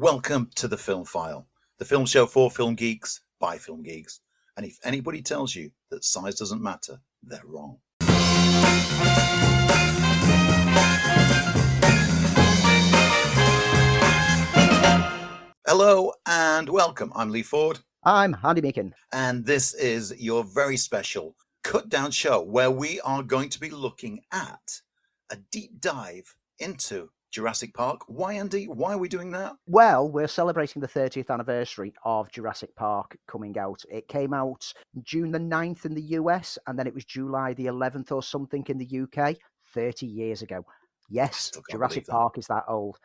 Welcome to the Film File, the film show for film geeks by film geeks. And if anybody tells you that size doesn't matter, they're wrong. Hello and welcome. I'm Lee Ford, I'm Andy Meakin. and this is your very special cut down show where we are going to be looking at a deep dive into Jurassic Park. Why, Andy? Why are we doing that? Well, we're celebrating the 30th anniversary of Jurassic Park coming out. It came out June the 9th in the US, and then it was July the 11th or something in the UK 30 years ago. Yes, Jurassic. Park is that old.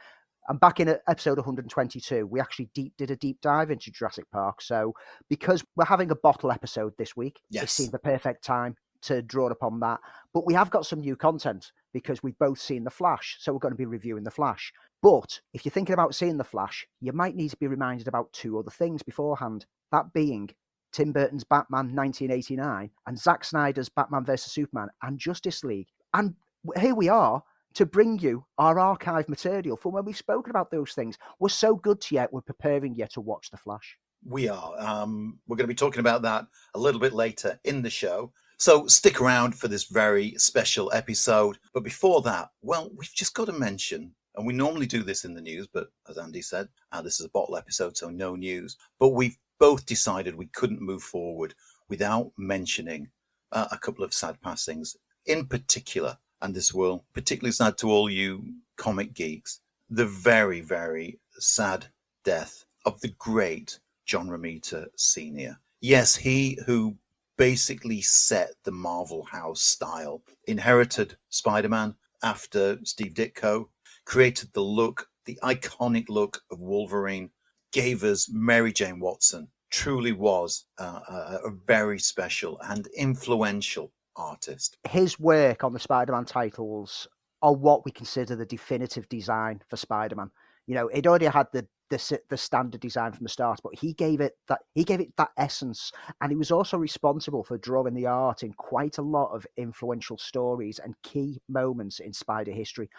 And back in uh, episode 122, we actually deep did a deep dive into Jurassic Park. So, because we're having a bottle episode this week, it Yes. seemed the perfect time to draw upon that. But we have got some new content because we've both seen The Flash. So, we're going to be reviewing The Flash. But if you're thinking about seeing The Flash, you might need to be reminded about two other things beforehand. That being Tim Burton's Batman 1989 and Zack Snyder's Batman vs. Superman and Justice League. And here we are to bring you our archive material from when we've spoken about those things. We're so good to you, we're preparing you to watch The Flash. We are. Um, we're going to be talking about that a little bit later in the show. So stick around for this very special episode. But before that, well, we've just got to mention, and we normally do this in the news, but as Andy said, uh, this is a bottle episode, so no news. But we've both decided we couldn't move forward without mentioning uh, a couple of sad passings, in particular, and this will particularly sad to all you comic geeks, the very, very sad death of the great John Romita Sr. Yes, he who basically set the Marvel House style, inherited Spider Man after Steve Ditko, created the look, the iconic look of Wolverine, gave us Mary Jane Watson, truly was uh, a, a very special and influential artist. His work on the Spider Man titles are what we consider the definitive design for Spider Man. You know, it already had the the, the standard design from the start, but he gave it that he gave it that essence, and he was also responsible for drawing the art in quite a lot of influential stories and key moments in Spider history.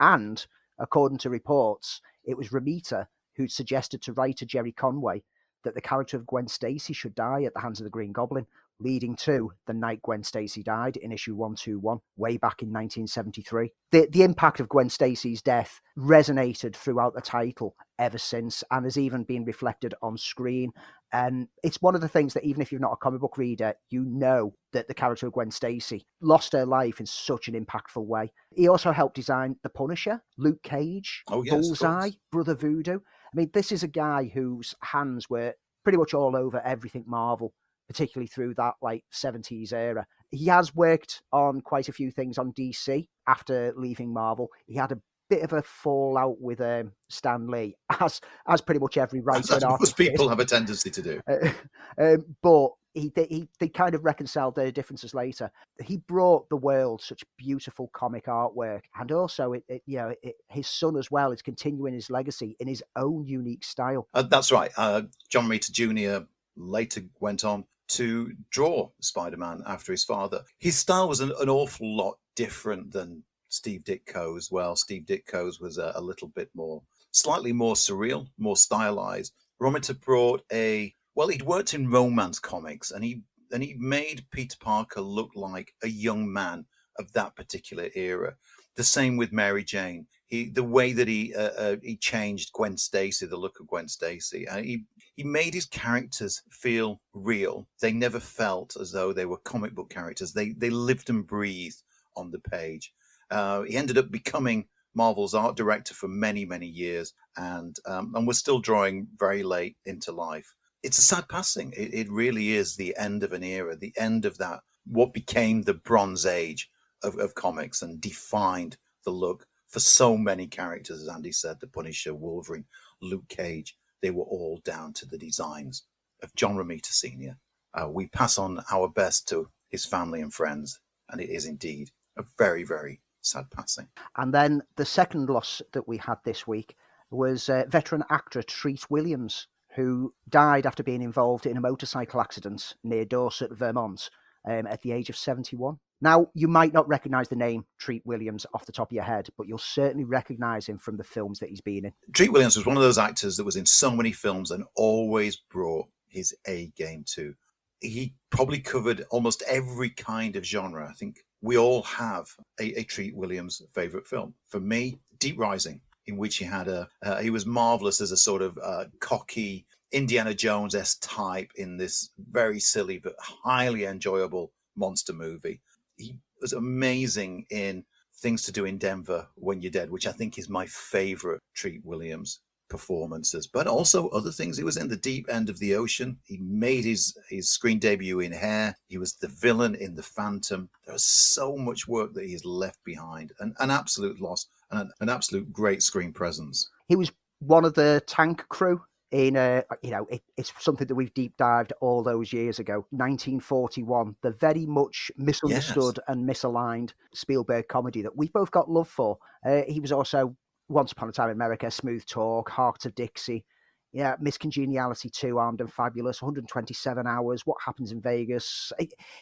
And according to reports, it was Romita who'd suggested to writer Gerry Conway that the character of Gwen Stacy should die at the hands of the Green Goblin, leading to the night Gwen Stacy died in issue 121, way back in 1973. The, the impact of Gwen Stacy's death resonated throughout the title ever since and has even been reflected on screen. And it's one of the things that, even if you're not a comic book reader, you know that the character of Gwen Stacy lost her life in such an impactful way. He also helped design The Punisher, Luke Cage, Oh, yes. Bullseye, Brother Voodoo. I mean, this is a guy whose hands were pretty much all over everything Marvel, particularly through that like 70s era. He has worked on quite a few things on DC after leaving Marvel. He had a bit of a fallout with um, Stan Lee, as as pretty much every writer and artist people have a tendency to do. Uh, um, but he, they, he they kind of reconciled their differences later. He brought the world such beautiful comic artwork, and also it, it you know it, his son as well is continuing his legacy in his own unique style. Uh, that's right. Uh, John Romita Jr. later went on to draw Spider Man after his father. His style was an, an awful lot different than Steve Ditko as well. Steve Ditko's was a, a little bit more, slightly more surreal, more stylized. Romita brought a well, he'd worked in romance comics, and he and he made Peter Parker look like a young man of that particular era. The same with Mary Jane. He, the way that he uh, uh, he changed Gwen Stacy, the look of Gwen Stacy, uh, he he made his characters feel real. They never felt as though they were comic book characters. They they lived and breathed on the page. Uh, he ended up becoming Marvel's art director for many many years, and um, and was still drawing very late into life. It's a sad passing. It, it really is the end of an era, the end of that what became the Bronze Age of, of comics and defined the look for so many characters, as Andy said, the Punisher, Wolverine, Luke Cage, they were all down to the designs of John Romita Sr. Uh, we pass on our best to his family and friends, and it is indeed a very, very sad passing. And then the second loss that we had this week was uh, veteran actor Treat Williams, who died after being involved in a motorcycle accident near Dorset, Vermont, um, at the age of 71. Now, you might not recognize the name Treat Williams off the top of your head, but you'll certainly recognize him from the films that he's been in. Treat Williams was one of those actors that was in so many films and always brought his A game to. He probably covered almost every kind of genre. I think we all have a, a Treat Williams favorite film. For me, Deep Rising, in which he had a, uh, he was marvelous as a sort of uh, cocky Indiana Jones s type in this very silly but highly enjoyable monster movie. He was amazing in Things to Do in Denver When You're Dead, which I think is my favorite Treat Williams performances, but also other things. He was in the deep end of the ocean. He made his his screen debut in Hair. He was the villain in The Phantom. There's so much work that he's left behind, and an absolute loss, and an, an absolute great screen presence. He was one of the tank crew in a you know it, it's something that we've deep dived all those years ago. 1941 the very much misunderstood yes. and misaligned spielberg comedy that we've both got love for. Uh, he was also once Upon a Time in America, Smooth Talk, Heart of Dixie, yeah, Miss Congeniality 2, Armed and Fabulous, 127 Hours, What Happens in Vegas.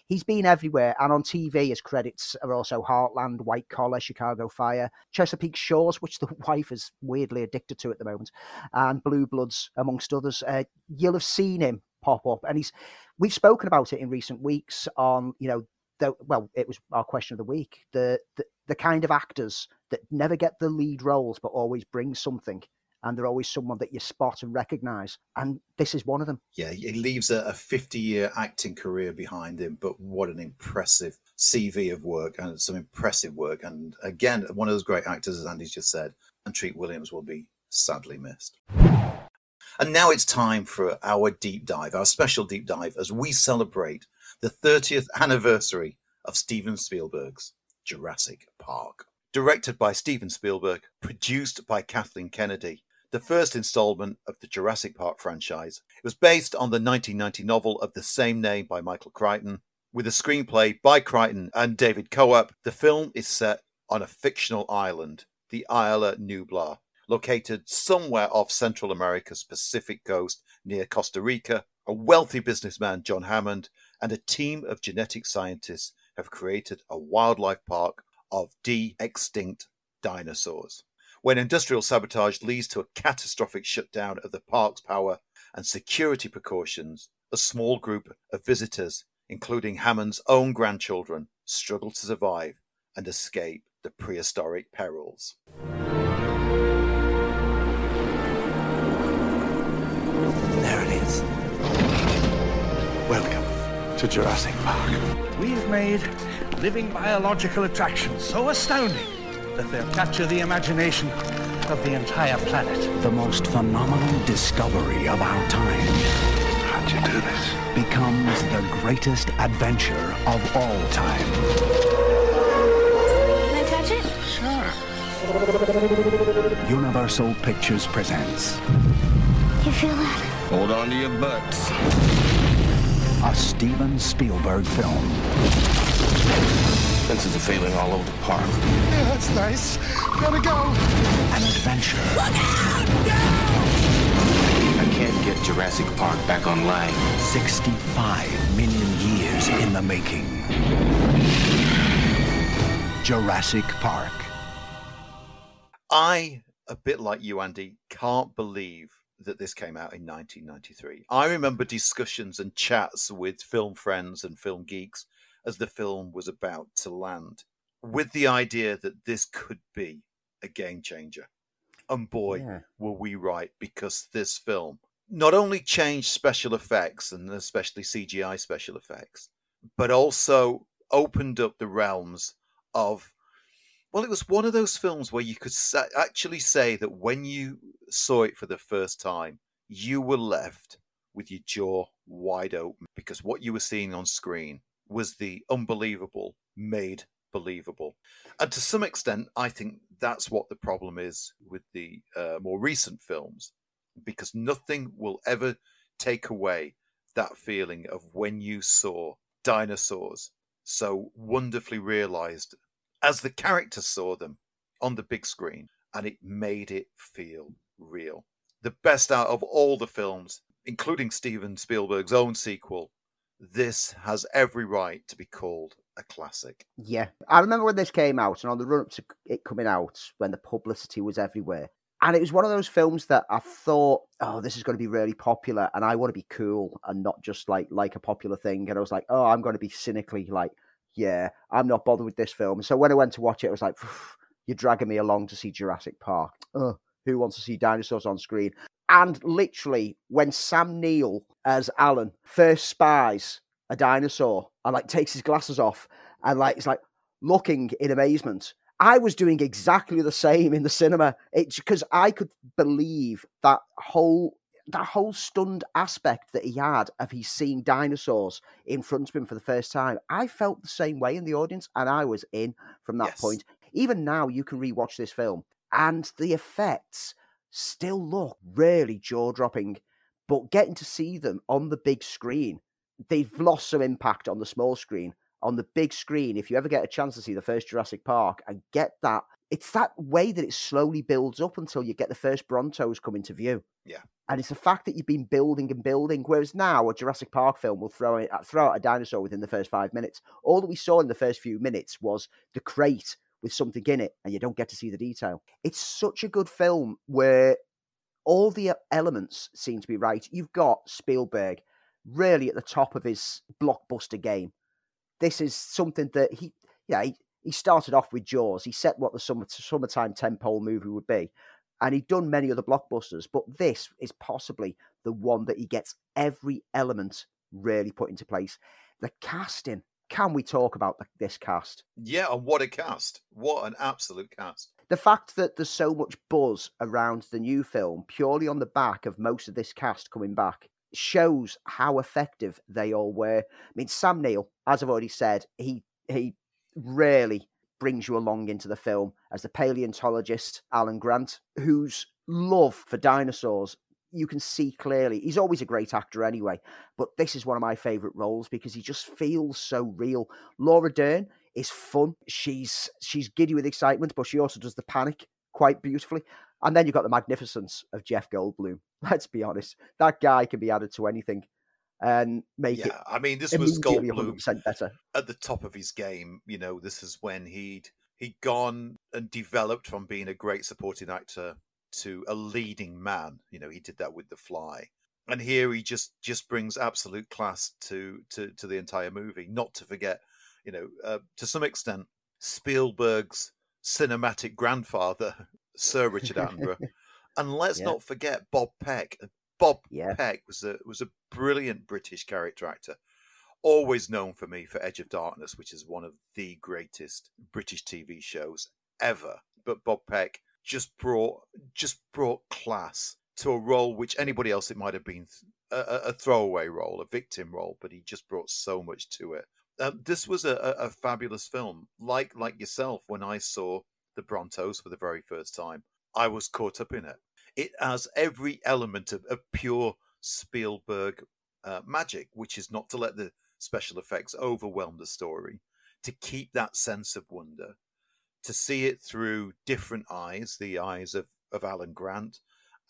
He's been everywhere. And on TV, his credits are also Heartland, White Collar, Chicago Fire, Chesapeake Shores, which the wife is weirdly addicted to at the moment, and Blue Bloods, amongst others. Uh, you'll have seen him pop up. And he's we've spoken about it in recent weeks on, you know, the, well, it was our question of the week. The, the the kind of actors that never get the lead roles but always bring something and they're always someone that you spot and recognize. And this is one of them. Yeah, he leaves a 50 year acting career behind him, but what an impressive CV of work and some impressive work. And again, one of those great actors, as Andy's just said, and Treat Williams will be sadly missed. And now it's time for our deep dive, our special deep dive, as we celebrate the 30th anniversary of Steven Spielberg's Jurassic Park. Directed by Steven Spielberg, produced by Kathleen Kennedy, the first installment of the Jurassic Park franchise. It was based on the 1990 novel of the same name by Michael Crichton. With a screenplay by Crichton and David Koepp, the film is set on a fictional island, the Isla Nublar, located somewhere off Central America's Pacific coast near Costa Rica. A wealthy businessman, John Hammond, and a team of genetic scientists have created a wildlife park of de extinct dinosaurs. When industrial sabotage leads to a catastrophic shutdown of the park's power and security precautions, a small group of visitors, including Hammond's own grandchildren, struggle to survive and escape the prehistoric perils. There it is. Welcome to Jurassic Park. We've made living biological attractions so astounding that they'll capture the imagination of the entire planet. The most phenomenal discovery of our time. How'd you do this? Becomes the greatest adventure of all time. Can I touch it? Sure. Universal Pictures presents. You feel that? Hold on to your butts a Steven Spielberg film. Fences are failing all over the park. Yeah, that's nice. Gotta go. An adventure. Look out! I can't get Jurassic Park back online. 65 million years in the making. Jurassic Park. I, a bit like you, Andy, can't believe that this came out in 1993. I remember discussions and chats with film friends and film geeks as the film was about to land, mm. with the idea that this could be a game changer. And boy, yeah. were we right, because this film not only changed special effects and especially CGI special effects, but also opened up the realms of well, it was one of those films where you could actually say that when you saw it for the first time, you were left with your jaw wide open because what you were seeing on screen was the unbelievable made believable. And to some extent, I think that's what the problem is with the uh, more recent films because nothing will ever take away that feeling of when you saw dinosaurs so wonderfully realized as the character saw them on the big screen, and it made it feel real. The best out of all the films, including Steven Spielberg's own sequel, this has every right to be called a classic. Yeah, I remember when this came out, and on the run up to it coming out, when the publicity was everywhere, and it was one of those films that I thought, oh, this is going to be really popular, and I want to be cool and not just like like a popular thing. And I was like, oh, I'm going to be cynically like, yeah, I'm not bothered with this film. So when I went to watch it, I was like, you're dragging me along to see Jurassic Park. Uh, who wants to see dinosaurs on screen? And literally, when Sam Neill as Alan first spies a dinosaur and like takes his glasses off and like it's like looking in amazement. I was doing exactly the same in the cinema. It's because I could believe that whole that whole stunned aspect that he had of he's seeing dinosaurs in front of him for the first time. I felt the same way in the audience, and I was in from that Yes. point. Even now, you can rewatch this film, and the effects still look really jaw dropping. But getting to see them on the big screen, they've lost some impact on the small screen. On the big screen, if you ever get a chance to see the first Jurassic Park and get that, it's that way that it slowly builds up until you get the first Brontos come into view. Yeah. And it's the fact that you've been building and building. Whereas now, a Jurassic Park film will throw, it, throw out a dinosaur within the first five minutes. All that we saw in the first few minutes was the crate with something in it, and you don't get to see the detail. It's such a good film where all the elements seem to be right. You've got Spielberg really at the top of his blockbuster game. This is something that he, yeah, he, he started off with Jaws. He set what the summer, summertime tentpole movie would be, and he'd done many other blockbusters. But this is possibly the one that he gets every element really put into place. The casting. Can we talk about the, this cast? Yeah, and what a cast! What an absolute cast! the fact that there's so much buzz around the new film purely on the back of most of this cast coming back shows how effective they all were. I mean, Sam Neill, as I've already said, he he really brings you along into the film as the paleontologist Alan Grant, whose love for dinosaurs you can see clearly. He's always a great actor anyway, but this is one of my favorite roles because he just feels so real. Laura Dern is fun. She's she's giddy with excitement, but she also does the panic quite beautifully. And then you've got the magnificence of Jeff Goldblum. Let's be honest, that guy can be added to anything and make it Yeah, I mean, this was Goldblum 100% better. at the top of his game. You know, this is when he'd he'd gone and developed from being a great supporting actor to a leading man. You know, he did that with The Fly, and here he just just brings absolute class to to to the entire movie. Not to forget, you know, uh, to some extent, Spielberg's cinematic grandfather, Sir Richard Attenborough, and let's Yeah. not forget Bob Peck. Bob Yeah. Peck was a was a brilliant British character actor always known for me for Edge of Darkness, which is one of the greatest British TV shows ever. But Bob Peck just brought just brought class to a role which anybody else it might have been a, a- throwaway role, a victim role, but he just brought so much to it. Um, this was a, a, a fabulous film. Like like yourself, when I saw the Brontos for the very first time, I was caught up in it. It has every element of, of pure Spielberg uh, magic, which is not to let the special effects overwhelm the story, to keep that sense of wonder, to see it through different eyes, the eyes of, of Alan Grant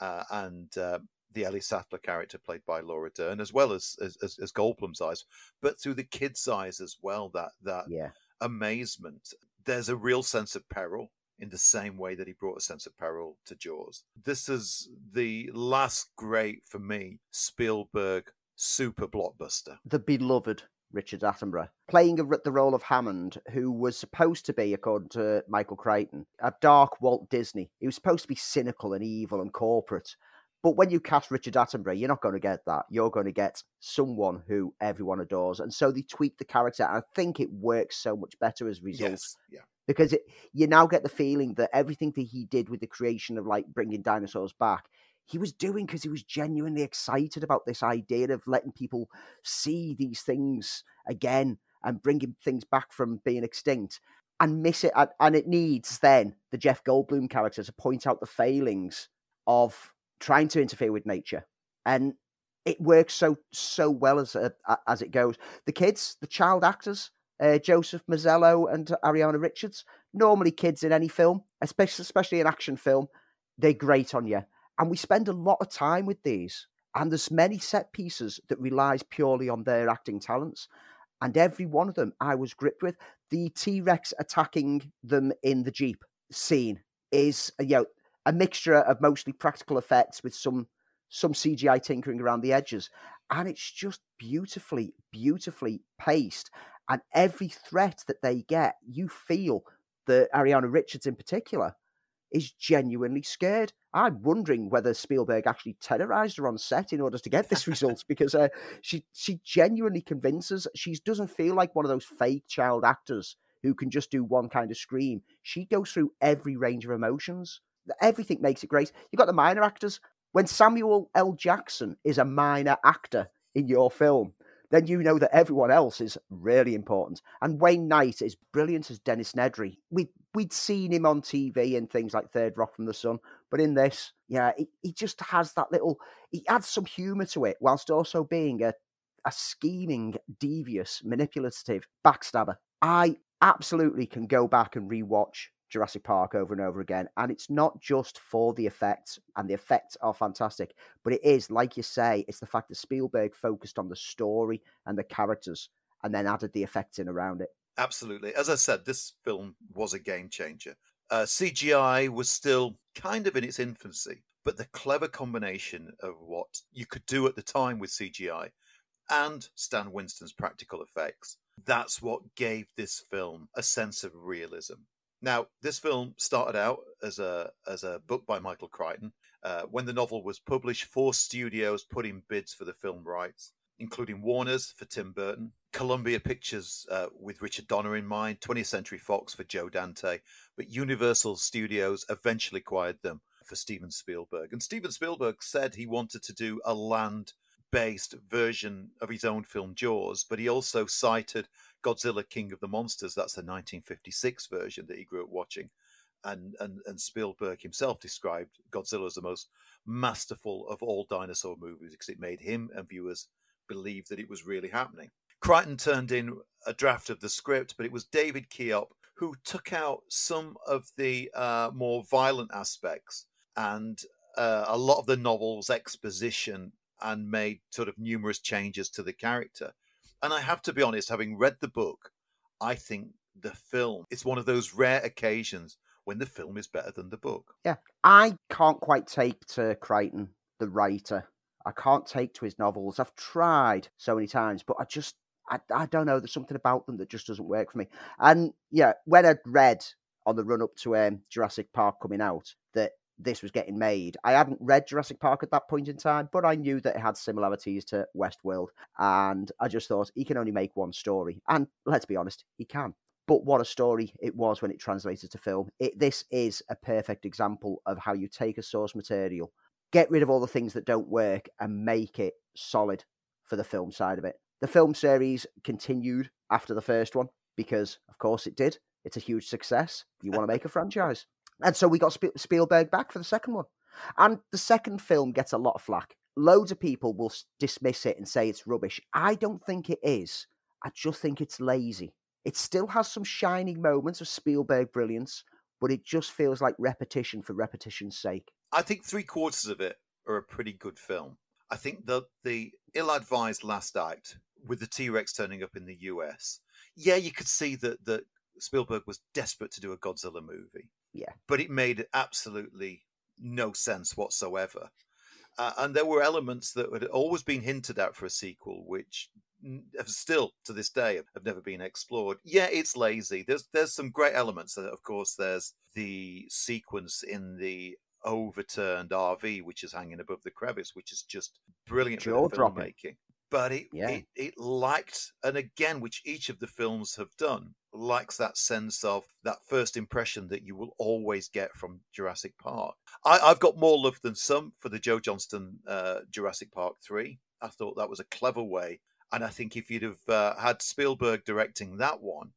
uh, and uh, the Ellie Sattler character played by Laura Dern, as well as, as as Goldblum's eyes, but through the kids' eyes as well. That that Yeah. amazement. There's a real sense of peril in the same way that he brought a sense of peril to Jaws. This is the last great, for me, Spielberg super blockbuster. the beloved Richard Attenborough, playing a, the role of Hammond, who was supposed to be, according to Michael Crichton, a dark Walt Disney. He was supposed to be cynical and evil and corporate. But when you cast Richard Attenborough, you're not going to get that. You're going to get someone who everyone adores. And so they tweaked the character. And I think it works so much better as a result Yes, yeah. because it, you now get the feeling that everything that he did with the creation of like bringing dinosaurs back he was doing because he was genuinely excited about this idea of letting people see these things again and bringing things back from being extinct and miss it and, it needs then the jeff goldblum character to point out the failings of trying to interfere with nature and it works so so well as a- as it goes the kids the child actors uh, Joseph Mazzello and Ariana Richards. Normally, kids in any film, especially especially an action film, they grate on you. And we spend a lot of time with these. And there's many set pieces that relies purely on their acting talents. and every one of them I was gripped with. The T Rex attacking them in the Jeep scene is, uh, you know, a mixture of mostly practical effects with some some CGI tinkering around the edges, and it's just beautifully, beautifully paced. And every threat that they get, you feel that Ariana Richards in particular is genuinely scared. I'm wondering whether Spielberg actually terrorized her on set in order to get this result because uh, she she genuinely convinces she doesn't feel like one of those fake child actors who can just do one kind of scream. She goes through every range of emotions. Everything makes it great. You've got the minor actors. When Samuel L. Jackson is a minor actor in your film, then you know that everyone else is really important. And Wayne Knight is brilliant as Dennis Nedry. We we'd seen him on TV and things like Third Rock from the Sun, but in this, yeah, he, he just has that little. He adds some humour to it, whilst also being a a scheming, devious, manipulative backstabber. I absolutely can go back and rewatch Jurassic Park over and over again. And it's not just for the effects, and the effects are fantastic, but it is, like you say, it's the fact that Spielberg focused on the story and the characters and then added the effects in around it. Absolutely. As I said, this film was a game changer. Uh, CGI was still kind of in its infancy, but the clever combination of what you could do at the time with CGI and Stan Winston's practical effects, that's what gave this film a sense of realism. Now, this film started out as a as a book by Michael Crichton. Uh, when the novel was published, four studios put in bids for the film rights, including Warner's for Tim Burton, Columbia Pictures uh, with Richard Donner in mind, 20th Century Fox for Joe Dante, but Universal Studios eventually acquired them for Steven Spielberg. And Steven Spielberg said he wanted to do a land based version of his own film Jaws, but he also cited Godzilla King of the Monsters. That's the 1956 version that he grew up watching. And, and, and Spielberg himself described Godzilla as the most masterful of all dinosaur movies because it made him and viewers believe that it was really happening. Crichton turned in a draft of the script, but it was David Koepp who took out some of the uh, more violent aspects and uh, a lot of the novel's exposition and made sort of numerous changes to the character. And I have to be honest, having read the book, I think the film is one of those rare occasions when the film is better than the book. Yeah, I can't quite take to Crichton, the writer. I can't take to his novels. I've tried so many times, but I just, I, I don't know. There's something about them that just doesn't work for me. And yeah, when I'd read on the run up to um, Jurassic Park coming out that this was getting made. I hadn't read Jurassic Park at that point in time, but I knew that it had similarities to Westworld. And I just thought he can only make one story. And let's be honest, he can. But what a story it was when it translated to film. It, this is a perfect example of how you take a source material, get rid of all the things that don't work, and make it solid for the film side of it. The film series continued after the first one because, of course, it did. It's a huge success. You want to make a franchise. And so we got Spielberg back for the second one. And the second film gets a lot of flack. Loads of people will dismiss it and say it's rubbish. I don't think it is. I just think it's lazy. It still has some shining moments of Spielberg brilliance, but it just feels like repetition for repetition's sake. I think three quarters of it are a pretty good film. I think that the ill-advised last act with the T-Rex turning up in the US, yeah, you could see that that Spielberg was desperate to do a Godzilla movie. Yeah. But it made absolutely no sense whatsoever. Uh, and there were elements that had always been hinted at for a sequel, which have still to this day have never been explored. Yeah, it's lazy. There's there's some great elements. Of course, there's the sequence in the overturned RV, which is hanging above the crevice, which is just brilliant filmmaking but it, yeah. it it liked and again which each of the films have done likes that sense of that first impression that you will always get from Jurassic Park. I, have got more love than some for the Joe Johnston uh, Jurassic Park three. I thought that was a clever way, and I think if you'd have uh, had Spielberg directing that one,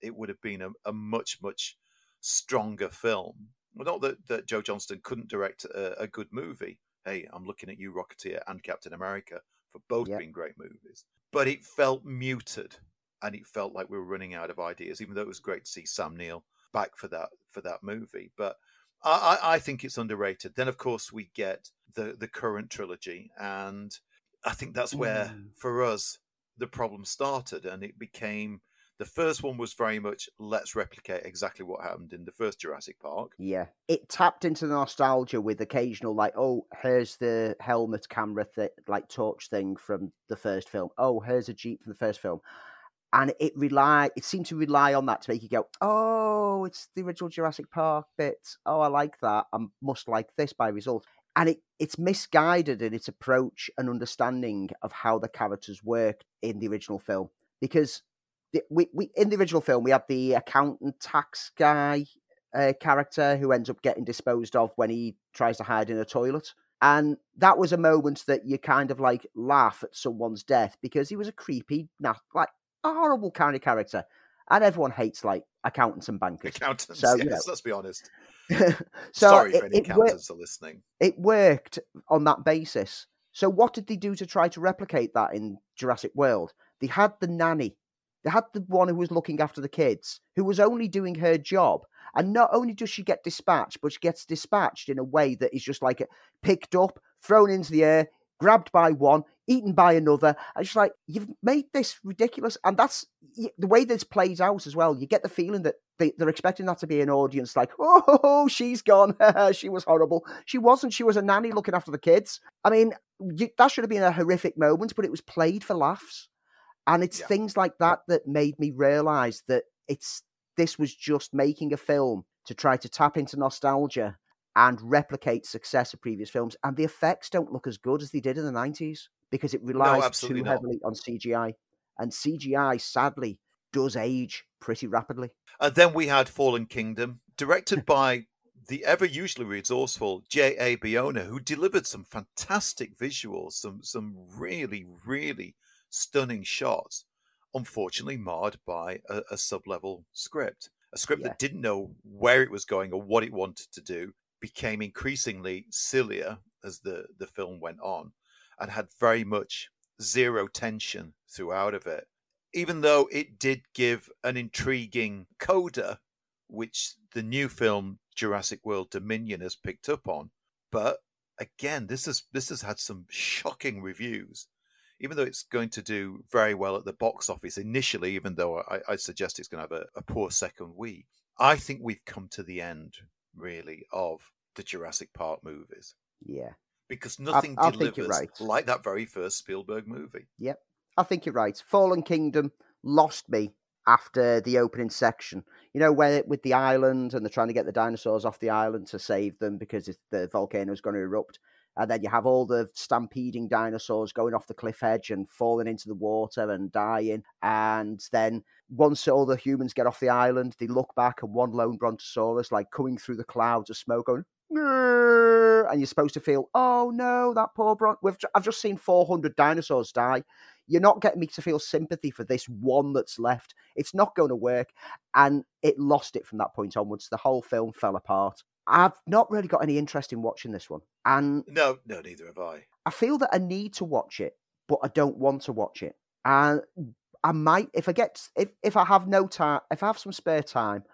it would have been a, a much much stronger film. Well, not that, that Joe Johnston couldn't direct a, a good movie. Hey, I'm looking at you, Rocketeer and Captain America for both yep. being great movies. But it felt muted and it felt like we were running out of ideas, even though it was great to see Sam Neill back for that for that movie. But I, I think it's underrated. Then of course we get the the current trilogy, and I think that's where mm. for us the problem started, and it became the first one was very much let's replicate exactly what happened in the first Jurassic Park. Yeah, it tapped into nostalgia with occasional like, oh, here's the helmet camera th- like torch thing from the first film. Oh, here's a jeep from the first film, and it rely it seemed to rely on that to make you go, oh, it's the original Jurassic Park bit. Oh, I like that. I must like this by result. And it, it's misguided in its approach and understanding of how the characters work in the original film because we, we in the original film we have the accountant tax guy uh, character who ends up getting disposed of when he tries to hide in a toilet. And that was a moment that you kind of like laugh at someone's death because he was a creepy, not like a horrible kind of character. And everyone hates like accountants and bankers. Accountants, So, yes, you know. let's be honest. so Sorry it, for any it, wor- accountants are listening. it worked on that basis. So what did they do to try to replicate that in Jurassic World? They had the nanny. They had the one who was looking after the kids, who was only doing her job. And not only does she get dispatched, but she gets dispatched in a way that is just like uh, picked up, thrown into the air, grabbed by one, eaten by another. And she's like, you've made this ridiculous. And that's the way this plays out as well. You get the feeling that they, they're expecting that to be an audience like, oh, she's gone. she was horrible. She wasn't. She was a nanny looking after the kids. I mean, that should have been a horrific moment, but it was played for laughs. And it's Yeah. things like that that made me realize that it's this was just making a film to try to tap into nostalgia and replicate success of previous films. And the effects don't look as good as they did in the 90s because it relies absolutely too not. heavily on CGI. And CGI, sadly, does age pretty rapidly. And then we had Fallen Kingdom, directed by the ever usually resourceful J.A. Bayona, who delivered some fantastic visuals, some some really, really stunning shots. Unfortunately, marred by a, a sub-level script, a script Yeah. that didn't know where it was going or what it wanted to do, became increasingly sillier as the the film went on, and had very much zero tension throughout of it even though it did give an intriguing coda, which the new film Jurassic World Dominion has picked up on. But again, this has this has had some shocking reviews. Even though it's going to do very well at the box office initially, even though I, I suggest it's going to have a, a poor second week, I think we've come to the end, really, of the Jurassic Park movies Yeah. because nothing I you're delivers right. like that very first Spielberg movie. Yep. I think you're right. Fallen Kingdom lost me after the opening section. You know, where with the island and they're trying to get the dinosaurs off the island to save them because the is going to erupt. And then you have all the stampeding dinosaurs going off the cliff edge and falling into the water and dying. And then once all the humans get off the island, they look back and one lone brontosaurus like coming through the clouds of smoke going, and you're supposed to feel, oh no, that poor bron. We've, I've just seen 400 dinosaurs die you're not getting me to feel sympathy for this one that's left. It's not going to work. And it lost it from that point onwards. The whole film fell apart. I've not really got any interest in watching this one. And No, no, neither have I. I feel that I need to watch it, but I don't want to watch it. And I might, if I get, if, if I have no time, if I have some spare time,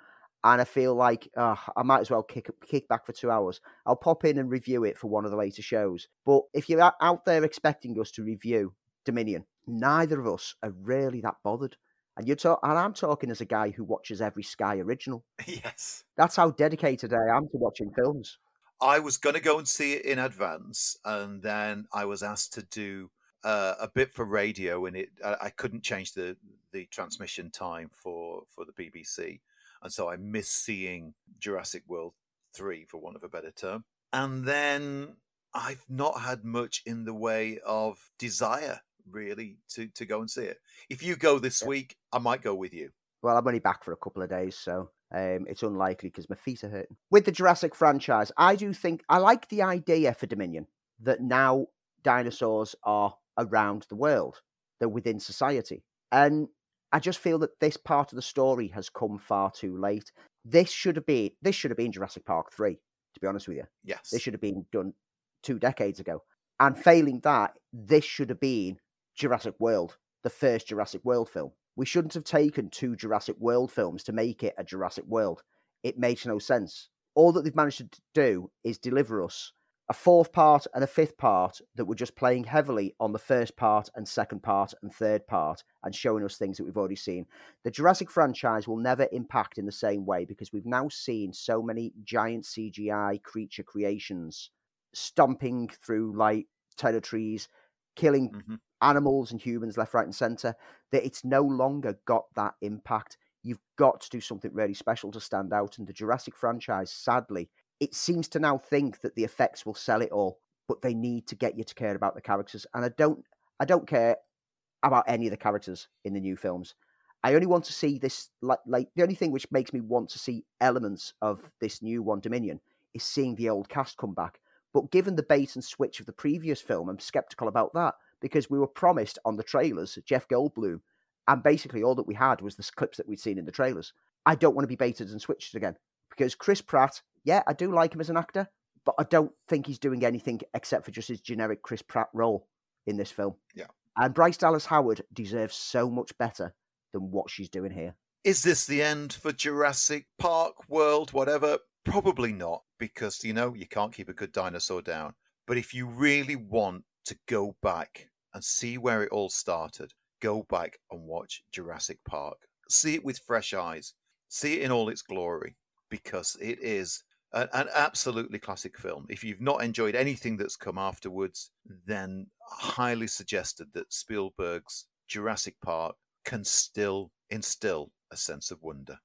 and I feel like uh, I might as well kick kick back for two hours. I'll pop in and review it for one of the later shows. But if you're out- out there expecting us to review Dominion, neither of us are really that bothered. And you're talk- and I'm talking as a guy who watches every Sky original. yes. That's how dedicated I am to watching films. I was going to go and see it in advance, and then I was asked to do uh, a bit for radio, and it I, I couldn't change the the transmission time for for the BBC, and so I missed seeing Jurassic World three, for want of a better term. And then I've not had much in the way of desire really to to go and see it. If you go this week, I might go with you. Well, I'm only back for a couple of days, so um, it's unlikely because my feet are hurting. With the Jurassic franchise, I do think I like the idea for Dominion that now dinosaurs are around the world, they're within society. And I just feel that this part of the story has come far too late. This should have been this should have been Jurassic Park 3, to be honest with you. Yes. This should have been done two decades ago. And failing that, this should have been Jurassic World, the first Jurassic World film. We shouldn't have taken two Jurassic World films to make it a Jurassic World. It makes no sense. All that they've managed to do is deliver us a fourth part and a fifth part that were just playing heavily on the first part and second part and third part and showing us things that we've already seen. The Jurassic franchise will never impact in the same way because we've now seen so many giant CGI creature creations stomping through like territories, killing Mhm. animals and humans left, right, and center, that it's no longer got that impact. You've got to do something really special to stand out. And the Jurassic franchise, sadly, it seems to now think that the effects will sell it all, but they need to get you to care about the characters. And I don't I don't care about any of the characters in the new films. I only want to see this like like the only thing which makes me want to see elements of this new one Dominion is seeing the old cast come back. But given the bait and switch of the previous film, I'm skeptical about that because we were promised on the trailers Jeff Goldblum, and basically all that we had was the clips that we'd seen in the trailers. I don't want to be baited and switched again because Chris Pratt, yeah, I do like him as an actor, but I don't think he's doing anything except for just his generic Chris Pratt role in this film. Yeah. And Bryce Dallas Howard deserves so much better than what she's doing here. Is this the end for Jurassic Park, World, whatever? Probably not, because, you know, you can't keep a good dinosaur down. But if you really want to go back and see where it all started, go back and watch Jurassic Park. See it with fresh eyes. See it in all its glory, because it is an, an absolutely classic film. If you've not enjoyed anything that's come afterwards, then highly suggested that Spielberg's Jurassic Park can still instill a sense of wonder.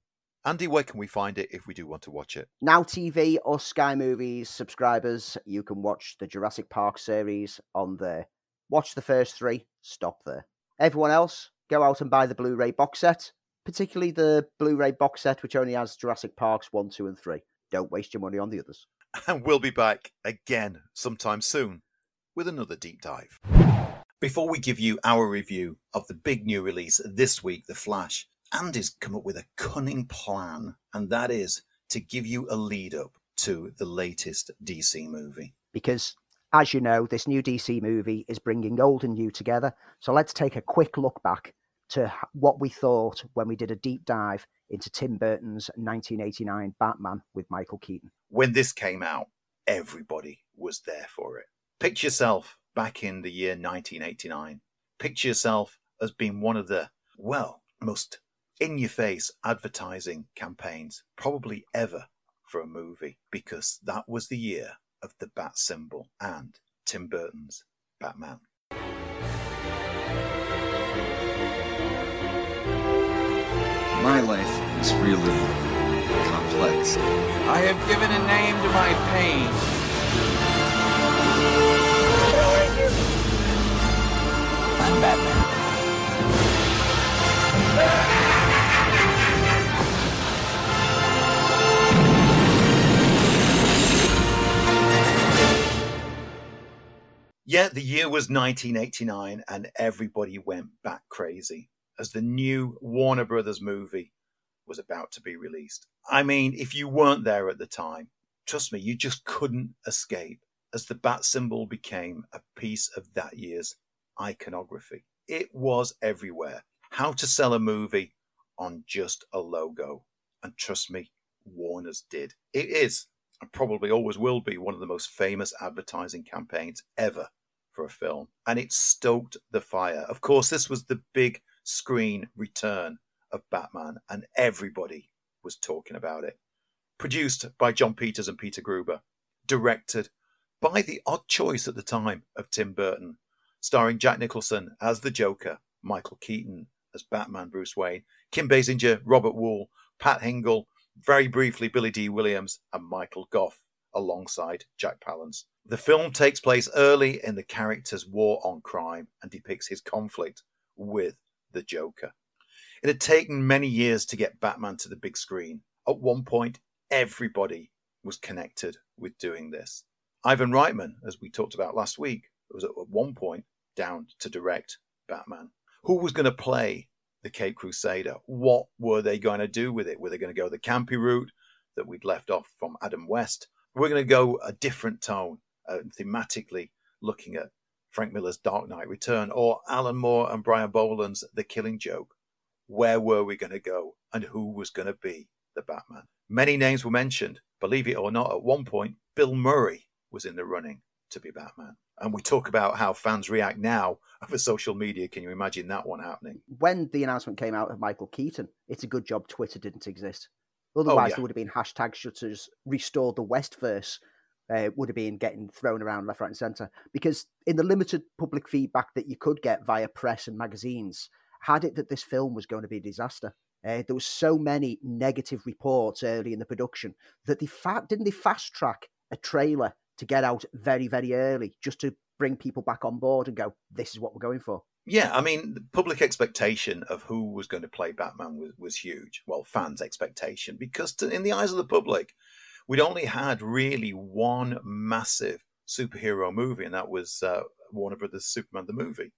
Andy, where can we find it if we do want to watch it? Now TV or Sky Movies subscribers, you can watch the Jurassic Park series on there. Watch the first three, stop there. Everyone else, go out and buy the Blu-ray box set, particularly the Blu-ray box set which only has Jurassic Parks 1, 2 and 3. Don't waste your money on the others. And we'll be back again sometime soon with another deep dive. Before we give you our review of the big new release this week, The Flash, Andy's come up with a cunning plan, and that is to give you a lead up to the latest DC movie. Because, as you know, this new DC movie is bringing old and new together. So let's take a quick look back to what we thought when we did a deep dive into Tim Burton's 1989 Batman with Michael Keaton. When this came out, everybody was there for it. Picture yourself back in the year 1989. Picture yourself as being one of the, well, most in your face advertising campaigns probably ever for a movie because that was the year of the bat symbol and Tim Burton's Batman. My life is really complex. I have given a name to my pain. I'm Batman. Yeah, the year was 1989 and everybody went back crazy as the new Warner Brothers movie was about to be released. I mean, if you weren't there at the time, trust me, you just couldn't escape as the bat symbol became a piece of that year's iconography. It was everywhere. How to sell a movie on just a logo. And trust me, Warner's did. It is, and probably always will be, one of the most famous advertising campaigns ever a film. And it stoked the fire. Of course, this was the big screen return of Batman, and everybody was talking about it. Produced by Jon Peters and Peter Gruber, directed by the odd choice at the time of Tim Burton, starring Jack Nicholson as the Joker, Michael Keaton as Batman Bruce Wayne, Kim Basinger, Robert Wuhl, Pat Hingle, very briefly Billy Dee Williams, and Michael Gough alongside Jack Palance. The film takes place early in the character's war on crime and depicts his conflict with the Joker. It had taken many years to get Batman to the big screen. At one point, everybody was connected with doing this. Ivan Reitman, as we talked about last week, was at one point down to direct Batman. Who was going to play the Cape Crusader? What were they going to do with it? Were they going to go the campy route that we'd left off from Adam West? We're going to go a different tone, uh, thematically looking at Frank Miller's Dark Knight Return or Alan Moore and Brian Bolland's The Killing Joke. Where were we going to go and who was going to be the Batman? Many names were mentioned. Believe it or not, at one point, Bill Murray was in the running to be Batman. And we talk about how fans react now over social media. Can you imagine that one happening? When the announcement came out of Michael Keaton, it's a good job Twitter didn't exist. Otherwise, Oh, yeah. there would have been hashtag shutters, restore the Westverse, uh, would have been getting thrown around left, right, and centre. Because in the limited public feedback that you could get via press and magazines, had it that this film was going to be a disaster. Uh, there was so many negative reports early in the production that they fa- didn't they fast track a trailer to get out very, very early just to bring people back on board and go, this is what we're going for. Yeah, I mean, the public expectation of who was going to play Batman was, was huge. Well, fans' expectation, because to, in the eyes of the public, we'd only had really one massive superhero movie, and that was uh, Warner Brothers' Superman the movie.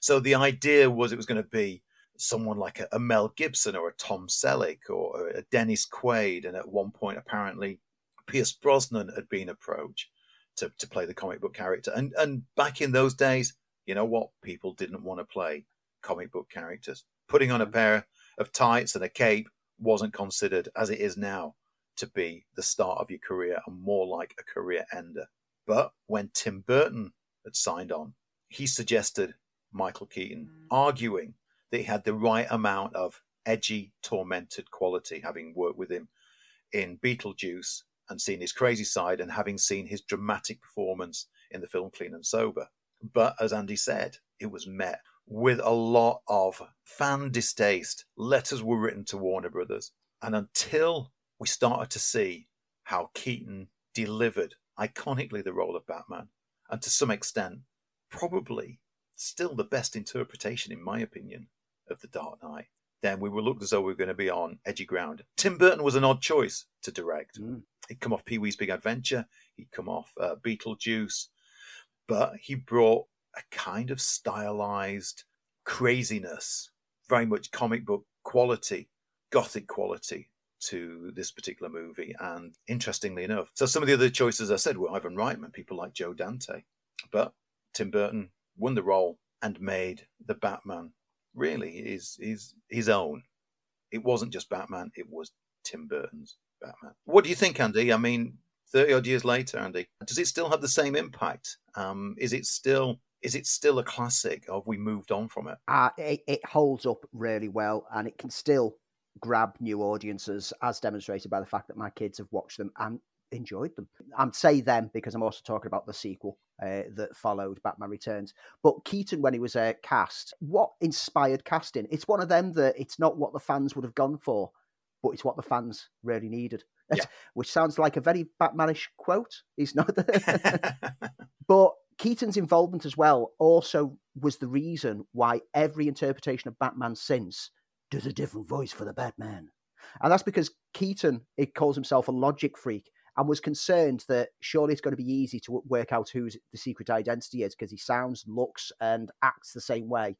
So the idea was it was going to be someone like a, a Mel Gibson or a Tom Selleck or a Dennis Quaid, and at one point, apparently, Pierce Brosnan had been approached to, to play the comic book character. And and back in those days, you know what? People didn't want to play comic book characters. Putting on a mm. pair of tights and a cape wasn't considered, as it is now, to be the start of your career and more like a career ender. But when Tim Burton had signed on, he suggested Michael Keaton, mm. arguing that he had the right amount of edgy, tormented quality, having worked with him in Beetlejuice and seen his crazy side and having seen his dramatic performance in the film Clean and Sober. But as Andy said, it was met with a lot of fan distaste. Letters were written to Warner Brothers. And until we started to see how Keaton delivered iconically the role of Batman, and to some extent, probably still the best interpretation, in my opinion, of The Dark Knight, then we were looked as though we were going to be on edgy ground. Tim Burton was an odd choice to direct. He'd come off Pee Wee's Big Adventure, he'd come off uh, Beetlejuice, but he brought a kind of stylized craziness, very much comic book quality, gothic quality to this particular movie. And interestingly enough, so some of the other choices I said were Ivan Reitman, people like Joe Dante, but Tim Burton won the role and made the Batman really his his his own. It wasn't just Batman; it was Tim Burton's Batman. What do you think, Andy? I mean, thirty odd years later, Andy, does it still have the same impact? Um, is it still is it still a classic? Or have we moved on from it? Uh, it, it holds up really well and it can still grab new audiences, as demonstrated by the fact that my kids have watched them and enjoyed them. I'm say them because I'm also talking about the sequel uh, that followed Batman Returns. But Keaton, when he was uh, cast, what inspired casting? It's one of them that it's not what the fans would have gone for, but it's what the fans really needed. Yeah. Which sounds like a very Batmanish quote. He's not. but Keaton's involvement as well also was the reason why every interpretation of Batman since does a different voice for the Batman. And that's because Keaton it calls himself a logic freak and was concerned that surely it's going to be easy to work out who the secret identity is because he sounds, looks, and acts the same way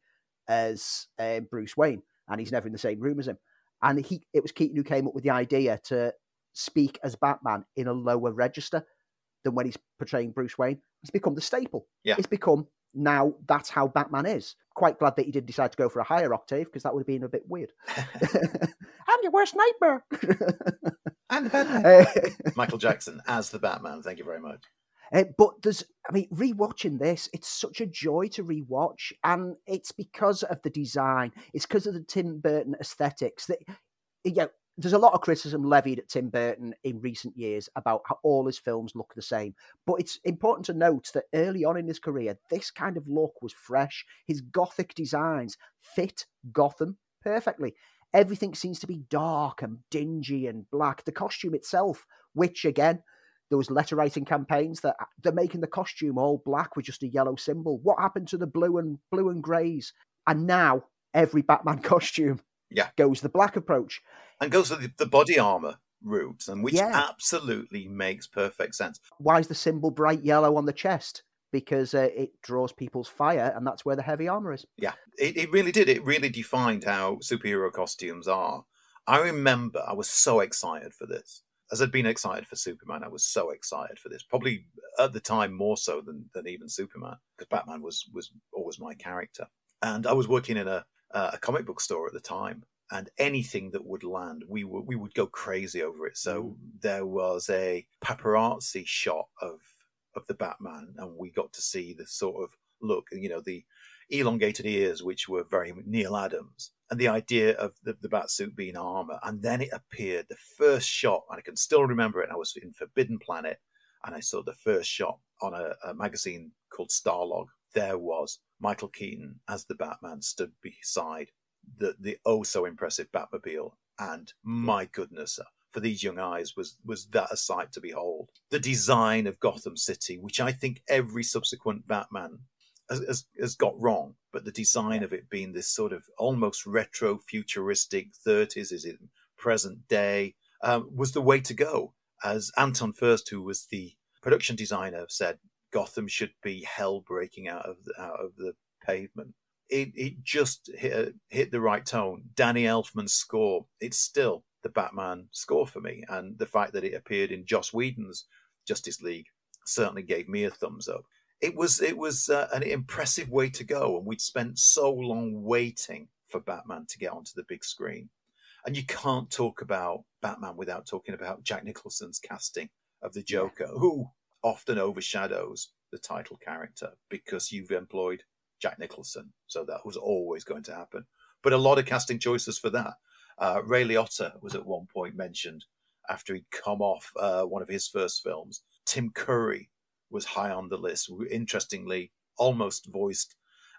as uh, Bruce Wayne, and he's never in the same room as him. And he, it was Keaton who came up with the idea to speak as Batman in a lower register than when he's portraying Bruce Wayne. It's become the staple. Yeah. It's become now that's how Batman is. Quite glad that he didn't decide to go for a higher octave because that would have been a bit weird. I'm your worst nightmare. and the Batman. Uh, Michael Jackson as the Batman. Thank you very much. Uh, but there's, I mean, rewatching this, it's such a joy to rewatch, and it's because of the design. It's because of the Tim Burton aesthetics. That, yeah, there's a lot of criticism levied at Tim Burton in recent years about how all his films look the same. But it's important to note that early on in his career, this kind of look was fresh. His gothic designs fit Gotham perfectly. Everything seems to be dark and dingy and black. The costume itself, which again, there was letter writing campaigns that uh, they're making the costume all black with just a yellow symbol. What happened to the blue and blue and greys? And now every Batman costume Yeah. goes the black approach. And goes the, the body armor route, and which Yeah. absolutely makes perfect sense. Why is the symbol bright yellow on the chest? Because uh, it draws people's fire, and that's where the heavy armor is. Yeah, it, it really did. It really defined how superhero costumes are. I remember I was so excited for this. As I'd been excited for Superman, I was so excited for this. Probably at the time more so than, than even Superman, because Batman was was always my character. And I was working in a Uh, a comic book store at the time, and anything that would land, we would we would go crazy over it. So mm. there was a paparazzi shot of of the Batman, and we got to see the sort of look, you know, the elongated ears, which were very Neal Adams, and the idea of the, the Batsuit being armor. And then it appeared the first shot, and I can still remember it. I was in Forbidden Planet, and I saw the first shot on a, a magazine called Starlog. There was Michael Keaton as the Batman stood beside the the oh so impressive Batmobile, and my goodness, for these young eyes was was that a sight to behold. The design of Gotham City, which I think every subsequent Batman has, has, has got wrong, but the design of it being this sort of almost retro futuristic 30s, is it present day, um, was the way to go. As Anton Furst, who was the production designer, said, Gotham should be hell breaking out of the, out of the pavement. It, it just hit, hit the right tone. Danny Elfman's score, it's still the Batman score for me. And the fact that it appeared in Joss Whedon's Justice League certainly gave me a thumbs up it was it was uh, an impressive way to go, and we'd spent so long waiting for Batman to get onto the big screen. And you can't talk about Batman without talking about Jack Nicholson's casting of the Joker, yeah. who often overshadows the title character because you've employed Jack Nicholson. So that was always going to happen. But a lot of casting choices for that. Uh, Ray Liotta was at one point mentioned after he'd come off uh, one of his first films. Tim Curry was high on the list. Interestingly, almost voiced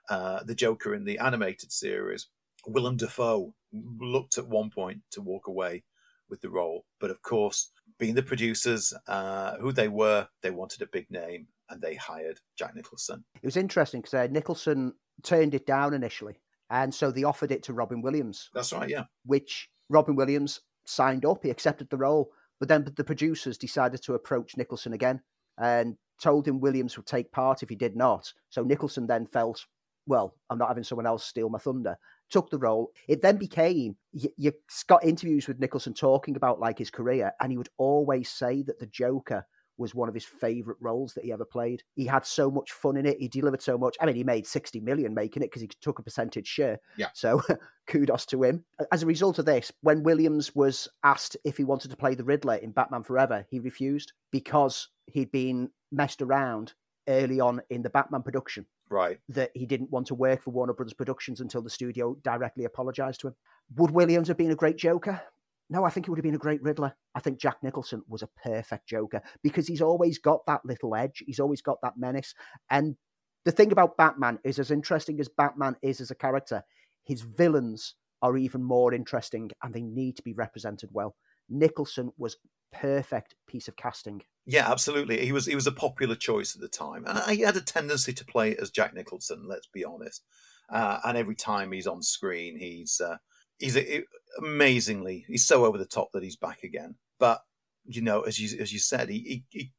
uh, the Joker in the animated series. Willem Dafoe looked at one point to walk away with the role, but of course, being the producers uh, who they were, they wanted a big name and they hired Jack Nicholson. It was interesting because uh, Nicholson turned it down initially, and so they offered it to Robin Williams. That's right, yeah. Which Robin Williams signed up, he accepted the role, but then the producers decided to approach Nicholson again and told him Williams would take part if he did not. So Nicholson then felt, well, I'm not having someone else steal my thunder. Took the role. It then became you, you got interviews with Nicholson talking about like his career, and he would always say that the Joker was one of his favorite roles that he ever played. He had so much fun in it. He delivered so much. I mean, he made 60 million making it because he took a percentage share. Yeah. So kudos to him. As a result of this, when Williams was asked if he wanted to play the Riddler in Batman Forever, he refused because he'd been messed around early on in the Batman production. Right. That he didn't want to work for Warner Brothers Productions until the studio directly apologized to him. Would Williams have been a great Joker? No, I think he would have been a great Riddler. I think Jack Nicholson was a perfect Joker because he's always got that little edge. He's always got that menace. And the thing about Batman is, as interesting as Batman is as a character, his villains are even more interesting and they need to be represented well. Nicholson was perfect piece of casting. Yeah, absolutely. He was he was a popular choice at the time, and he had a tendency to play as Jack Nicholson. Let's be honest. Uh, and every time he's on screen, he's uh, he's a, amazingly he's so over the top that he's back again. But you know, as you as you said, he, he, he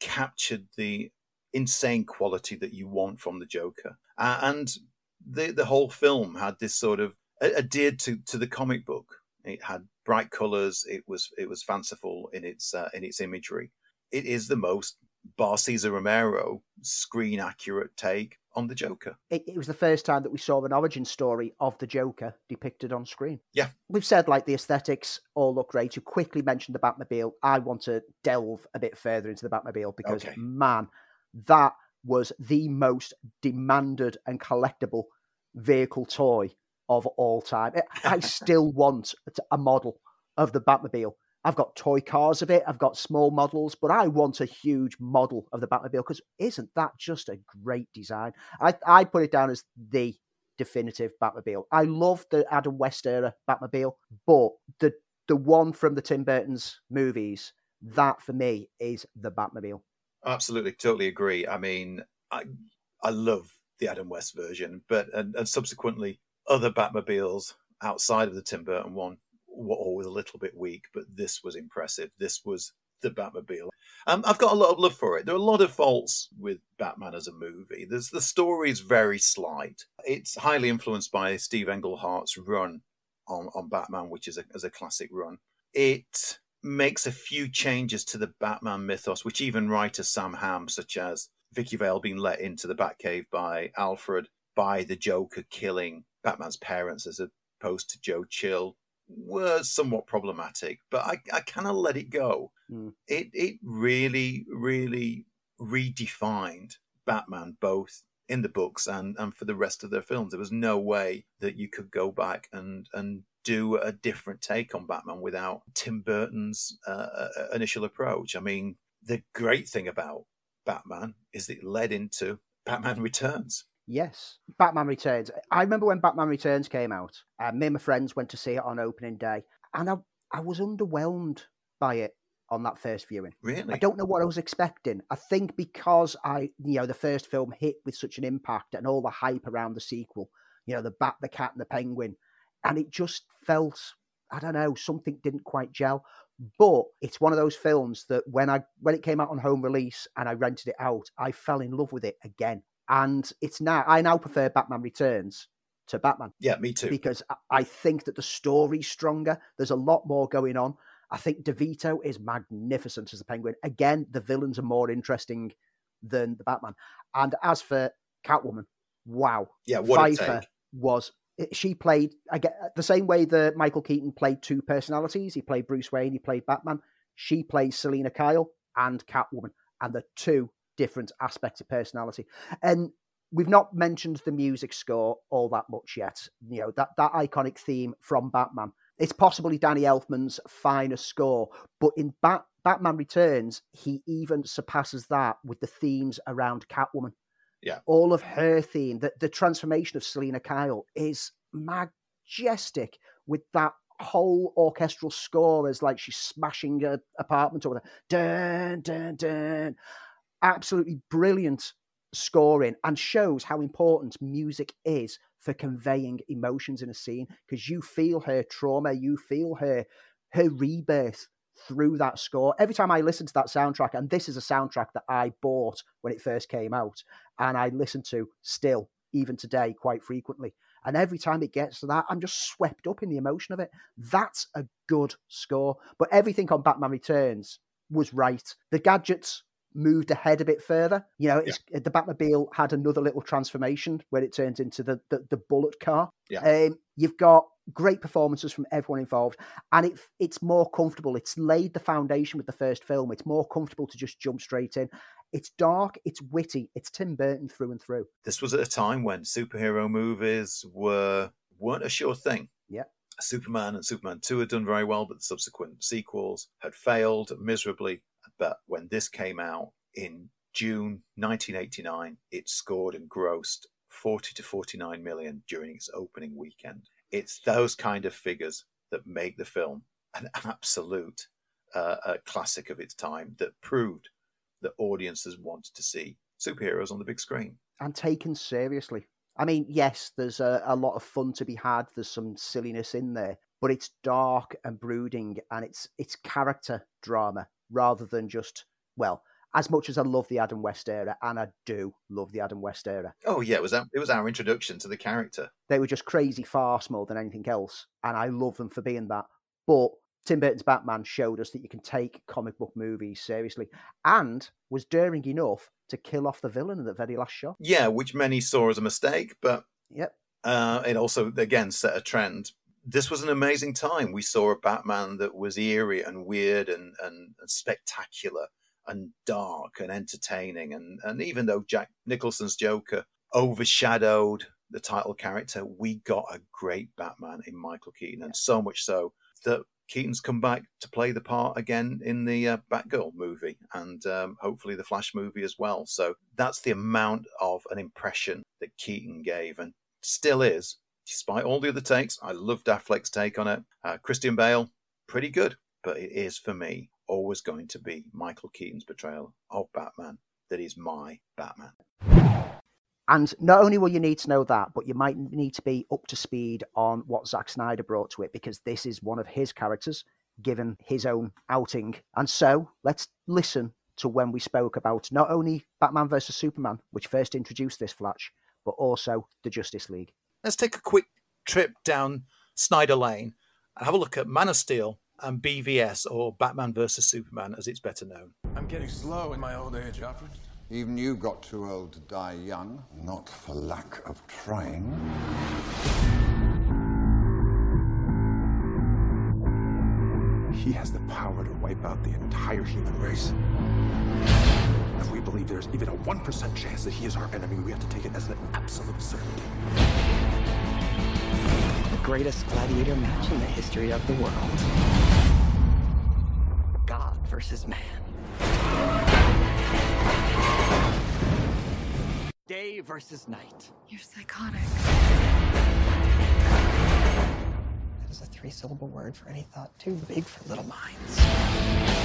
captured the insane quality that you want from the Joker, uh, and the the whole film had this sort of adhered to to the comic book. It had bright colors. It was it was fanciful in its uh, in its imagery. It is the most Bar Cesar Romero screen accurate take on the Joker. It, it, was the first time that we saw an origin story of the Joker depicted on screen. Yeah. We've said like the aesthetics all look great. You quickly mentioned the Batmobile. I want to delve a bit further into the Batmobile because, okay. man, that was the most demanded and collectible vehicle toy of all time. I still want a model of the Batmobile I've got toy cars of it. I've got small models, but I want a huge model of the Batmobile because isn't that just a great design? I, I put it down as the definitive Batmobile. I love the Adam West era Batmobile, but the the one from the Tim Burton's movies, that for me is the Batmobile. Absolutely, totally agree. I mean, I I love the Adam West version, but and, and subsequently other Batmobiles outside of the Tim Burton one were always a little bit weak, but this was impressive. This was the Batmobile. Um, I've got a lot of love for it. There are a lot of faults with Batman as a movie. There's the story is very slight. It's highly influenced by Steve Englehart's run on, on Batman, which is a, as a classic run. It makes a few changes to the Batman mythos, which even writers Sam Hamm, such as Vicki Vale being let into the Batcave by Alfred, by the Joker killing Batman's parents as opposed to Joe Chill, were somewhat problematic, but I, I kind of let it go. Mm. It it really really redefined Batman both in the books and, and for the rest of their films. There was no way that you could go back and, and do a different take on Batman without Tim Burton's uh, uh, initial approach. I mean, the great thing about Batman is that it led into Batman Returns. Yes, Batman Returns. I remember when Batman Returns came out. Uh, me and my friends went to see it on opening day, and I, I was underwhelmed by it on that first viewing. Really? I don't know what I was expecting. I think because I, you know, the first film hit with such an impact and all the hype around the sequel, you know, the Bat, the Cat, and the Penguin, and it just felt, I don't know, something didn't quite gel. But it's one of those films that when I when it came out on home release and I rented it out, I fell in love with it again. And it's now I now prefer Batman Returns to Batman. Yeah, me too. Because I think that the story's stronger. There's a lot more going on. I think DeVito is magnificent as the Penguin. Again, the villains are more interesting than the Batman. And as for Catwoman, wow. Yeah, what Pfeiffer was she played I get the same way that Michael Keaton played two personalities. He played Bruce Wayne, he played Batman. She plays Selina Kyle and Catwoman, and the two different aspects of personality. And we've not mentioned the music score all that much yet. You know that that iconic theme from Batman. It's possibly Danny Elfman's finest score, but in Bat- Batman Returns, he even surpasses that with the themes around Catwoman. Yeah. All of her theme, the, the transformation of Selina Kyle is majestic with that whole orchestral score as like she's smashing a apartment or whatever. Dun, dun, dun. Absolutely brilliant scoring and shows how important music is for conveying emotions in a scene because you feel her trauma, you feel her her rebirth through that score. Every time I listen to that soundtrack, and this is a soundtrack that I bought when it first came out, and I listen to still, even today, quite frequently. And every time it gets to that, I'm just swept up in the emotion of it. That's a good score. But everything on Batman Returns was right. The gadgets moved ahead a bit further. You know, yeah. the Batmobile had another little transformation where it turns into the the, the bullet car. Yeah. Um, you've got great performances from everyone involved, and it it's more comfortable. It's laid the foundation with the first film. It's more comfortable to just jump straight in. It's dark, it's witty, it's Tim Burton through and through. This was at a time when superhero movies were weren't a sure thing. Yeah. Superman and Superman 2 had done very well, but the subsequent sequels had failed miserably. But when this came out in June 1989, it scored and grossed 40 to 49 million during its opening weekend. It's those kind of figures that make the film an absolute uh, classic of its time that proved that audiences wanted to see superheroes on the big screen and taken seriously. I mean, yes, there's a, a lot of fun to be had. There's some silliness in there, but it's dark and brooding, and it's it's character drama rather than just well. As much as I love the Adam West era, and I do love the Adam West era. Oh yeah, it was our, it was our introduction to the character. They were just crazy farce more than anything else, and I love them for being that. But Tim Burton's Batman showed us that you can take comic book movies seriously and was daring enough to kill off the villain in the very last shot. Yeah, which many saw as a mistake, but yep. Uh, it also, again, set a trend. This was an amazing time. We saw a Batman that was eerie and weird and, and, and spectacular and dark and entertaining. And, and even though Jack Nicholson's Joker overshadowed the title character, we got a great Batman in Michael Keaton, and so much so that Keaton's come back to play the part again in the uh, Batgirl movie and um, hopefully the Flash movie as well. So that's the amount of an impression that Keaton gave and still is, despite all the other takes. I love Affleck's take on it. Uh, Christian Bale, pretty good, but it is for me always going to be Michael Keaton's portrayal of Batman that is my Batman. And not only will you need to know that, but you might need to be up to speed on what Zack Snyder brought to it because this is one of his characters given his own outing. And so let's listen to when we spoke about not only Batman versus Superman, which first introduced this Flash, but also the Justice League. Let's take a quick trip down Snyder Lane and have a look at Man of Steel and BVS, or Batman versus Superman, as it's better known. I'm getting slow in my old age, Alfred. Even you got too old to die young. Not for lack of trying. He has the power to wipe out the entire human race. If we believe there's even a 1% chance that he is our enemy, we have to take it as an absolute certainty. The greatest gladiator match in the history of the world. God versus man. Day versus night. You're psychotic. That is a three syllable word for any thought too big for little minds.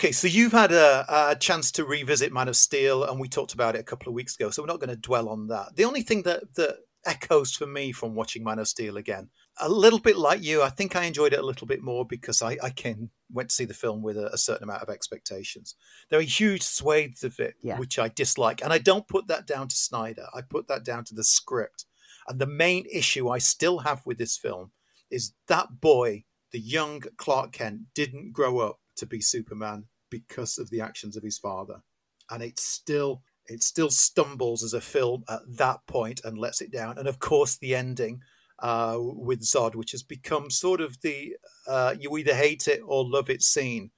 Okay, so you've had a, a chance to revisit Man of Steel, and we talked about it a couple of weeks ago, so we're not going to dwell on that. The only thing that, that echoes for me from watching Man of Steel again, a little bit like you, I think I enjoyed it a little bit more because I, I came, went to see the film with a, a certain amount of expectations. There are huge swathes of it Yeah. which I dislike, and I don't put that down to Snyder. I put that down to the script. And the main issue I still have with this film is that boy, the young Clark Kent, didn't grow up to be Superman because of the actions of his father. And it still it still stumbles as a film at that point and lets it down. And of course the ending uh, with Zod, which has become sort of the uh, you either hate it or love it scene.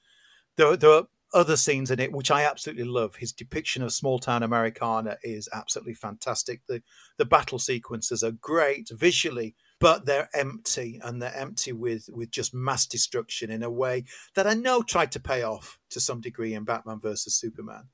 There, there are other scenes in it which I absolutely love. His depiction of small town Americana is absolutely fantastic. The the battle sequences are great visually, but they're empty and they're empty with with just mass destruction in a way that I know tried to pay off to some degree in Batman versus Superman.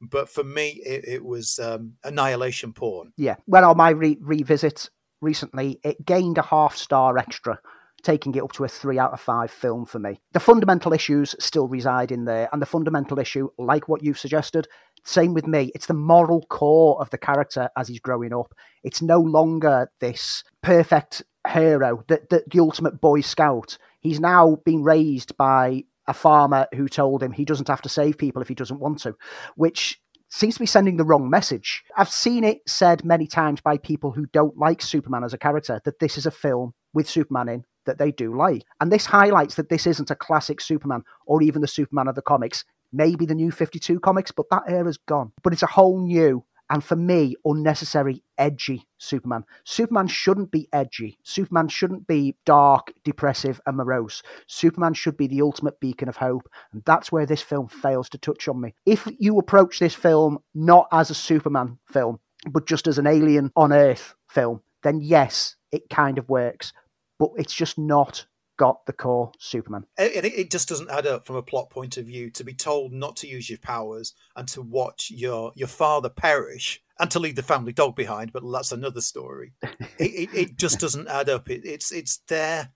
But for me, it, it was um, annihilation porn. Yeah. Well, on my re- revisit recently, it gained a half star extra, taking it up to a three out of five film for me. The fundamental issues still reside in there, and the fundamental issue, like what you've suggested, same with me. It's the moral core of the character as he's growing up. It's no longer this perfect hero, the, the, the ultimate Boy Scout. He's now been raised by a farmer who told him he doesn't have to save people if he doesn't want to, which seems to be sending the wrong message. I've seen it said many times by people who don't like Superman as a character that this is a film with Superman in that they do like. And this highlights that this isn't a classic Superman or even the Superman of the comics. Maybe the new 52 comics, but that era's gone. But it's a whole new and for me, unnecessary, edgy Superman. Superman shouldn't be edgy. Superman shouldn't be dark, depressive, and morose. Superman should be the ultimate beacon of hope. And that's where this film fails to touch on me. If you approach this film not as a Superman film, but just as an alien on Earth film, then yes, it kind of works. But it's just not got the core Superman. And it, it just doesn't add up from a plot point of view to be told not to use your powers and to watch your your father perish and to leave the family dog behind. But that's another story. it, it, just doesn't add up. It, it's it's there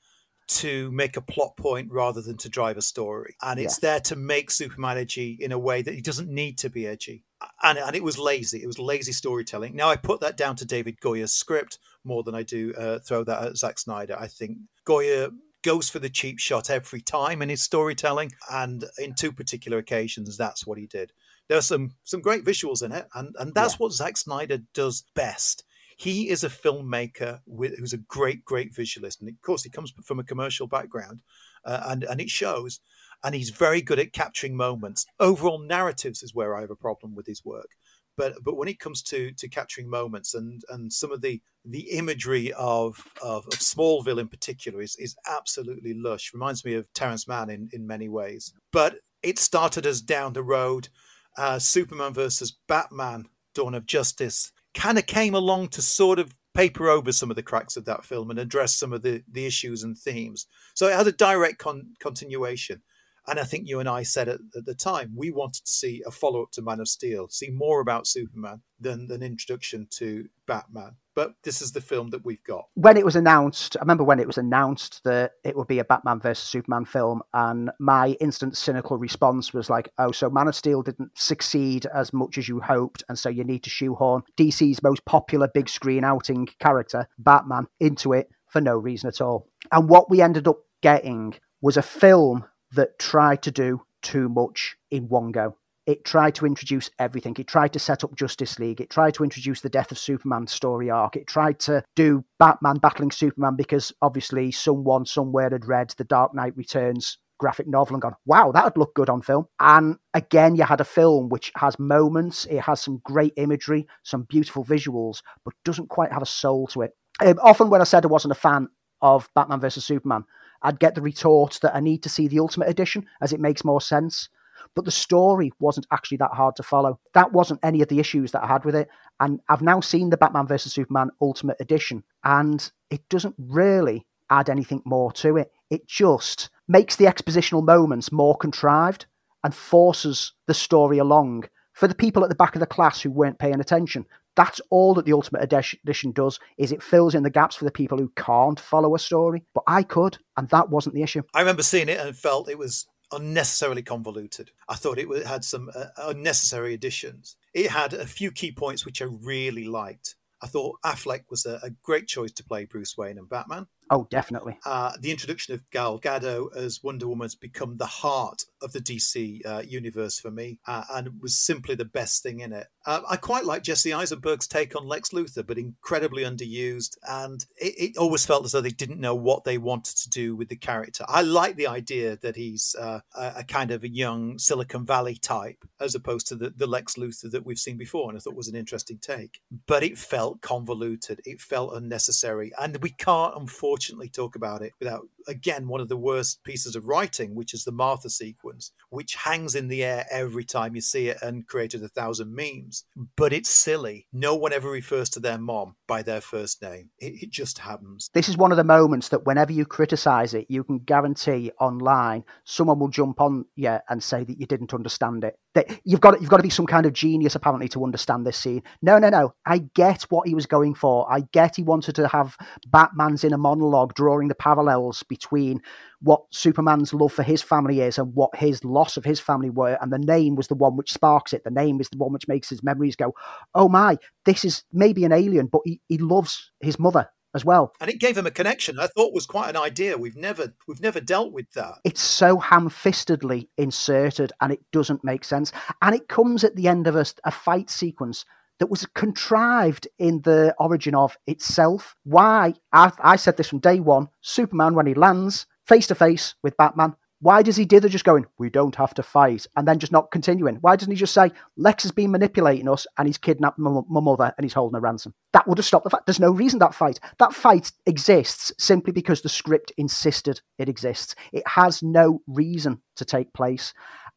to make a plot point rather than to drive a story, and it's there to make Superman edgy in a way that he doesn't need to be edgy. And, and it was lazy. It was lazy storytelling. Now I put that down to David Goyer's script more than I do uh, throw that at Zack Snyder. I think Goyer goes for the cheap shot every time in his storytelling, and in two particular occasions, that's what he did. There are some some great visuals in it, and and that's what Zack Snyder does best. He is a filmmaker with, who's a great, great visualist, and of course, he comes from a commercial background, uh, and and it shows. And he's very good at capturing moments. Overall narratives is where I have a problem with his work but but when it comes to to capturing moments and and some of the the imagery of of, of Smallville in particular is is absolutely lush. Reminds me of Terrence Mann in in many ways. But it started us down the road. Uh, Superman versus Batman: Dawn of Justice kind of came along to sort of paper over some of the cracks of that film and address some of the the issues and themes. So it had a direct con- continuation. And I think you and I said at, at the time we wanted to see a follow up to Man of Steel, see more about Superman than an introduction to Batman. But this is the film that we've got. When it was announced, I remember when it was announced that it would be a Batman versus Superman film, and my instant cynical response was like, "Oh, so Man of Steel didn't succeed as much as you hoped, and so you need to shoehorn DC's most popular big screen outing character, Batman, into it for no reason at all." And what we ended up getting was a film that tried to do too much in one go. It tried to introduce everything. It tried to set up Justice League. It tried to introduce the death of Superman story arc. It tried to do Batman battling Superman because obviously someone somewhere had read The Dark Knight Returns graphic novel and gone, wow, that would look good on film. And again, you had a film which has moments, it has some great imagery, some beautiful visuals, but doesn't quite have a soul to it. Um, often, when I said I wasn't a fan of Batman versus Superman, I'd get the retort that I need to see the Ultimate Edition as it makes more sense. But the story wasn't actually that hard to follow. That wasn't any of the issues that I had with it. And I've now seen the Batman vs. Superman Ultimate Edition, and it doesn't really add anything more to it. It just makes the expositional moments more contrived and forces the story along for the people at the back of the class who weren't paying attention. That's all that the Ultimate Edition does is it fills in the gaps for the people who can't follow a story. But I could, and that wasn't the issue. I remember seeing it and felt it was unnecessarily convoluted. I thought it had some uh, unnecessary additions. It had a few key points which I really liked. I thought Affleck was a, a great choice to play Bruce Wayne and Batman. Oh, definitely. Uh, the introduction of Gal Gadot as Wonder Woman has become the heart of the DC uh, universe for me, uh, and was simply the best thing in it. Uh, I quite like Jesse Eisenberg's take on Lex Luthor, but incredibly underused, and it, it, always felt as though they didn't know what they wanted to do with the character. I like the idea that he's uh, a, a, kind of a young Silicon Valley type, as opposed to the, the Lex Luthor that we've seen before, and I thought was an interesting take. But it felt convoluted, it felt unnecessary, and we can't, unfortunately unfortunately talk about it without again one of the worst pieces of writing, which is the Martha sequence, which hangs in the air every time you see it and created a thousand memes. But it's silly. No one ever refers to their mom by their first name. It, it just happens. This is one of the moments that whenever you criticize it, you can guarantee online someone will jump on you and say that you didn't understand it. That you've got you've got to be some kind of genius apparently to understand this scene. No, no, no. I get what he was going for. I get he wanted to have Batman's inner monologue drawing the parallels between what Superman's love for his family is and what his loss of his family were. And the name was the one which sparks it. The name is the one which makes his memories go, oh my, this is maybe an alien, but he, he loves his mother as well. And it gave him a connection. I thought was quite an idea. We've never we've never dealt with that. It's so ham-fistedly inserted, and it doesn't make sense. And it comes at the end of a, a fight sequence that was contrived in the origin of itself. Why? I, I said this from day one. Superman, when he lands face to face with Batman, why does he dither just going, we don't have to fight, and then just not continuing? Why doesn't he just say, Lex has been manipulating us and he's kidnapped my, my mother and he's holding a ransom? That would have stopped the fight. There's no reason that fight. That fight exists simply because the script insisted it exists. It has no reason to take place.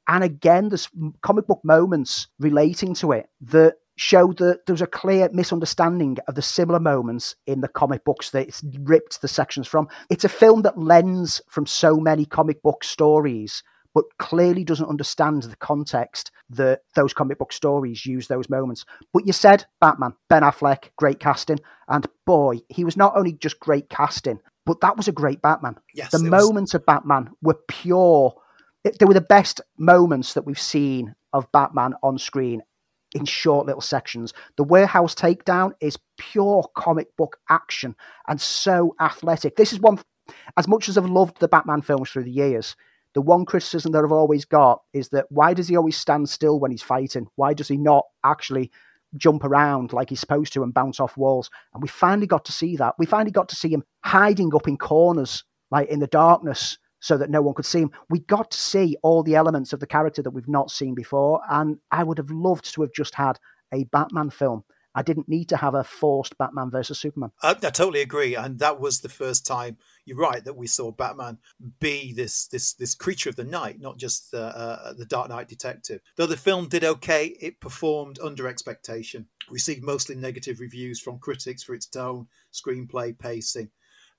And again, there's comic book moments relating to it that show that there was a clear misunderstanding of the similar moments in the comic books that it's ripped the sections from. It's a film that lends from so many comic book stories, but clearly doesn't understand the context that those comic book stories use those moments. But you said Batman, Ben Affleck, great casting, and boy, he was not only just great casting, but that was a great Batman. Yes, the moments was... of Batman were pure. They were the best moments that we've seen of Batman on screen in short little sections. The warehouse takedown is pure comic book action and so athletic. This is one, as much as I've loved the Batman films through the years, the one criticism that I've always got is that why does he always stand still when he's fighting? Why does he not actually jump around like he's supposed to and bounce off walls? And we finally got to see that. We finally got to see him hiding up in corners, like in the darkness, so that no one could see him. We got to see all the elements of the character that we've not seen before, and I would have loved to have just had a Batman film. I didn't need to have a forced Batman versus Superman. I, I totally agree, and that was the first time. You're right that we saw Batman be this this this creature of the night, not just the uh, the Dark Knight detective. Though the film did okay, it performed under expectation. Received mostly negative reviews from critics for its tone, screenplay, pacing.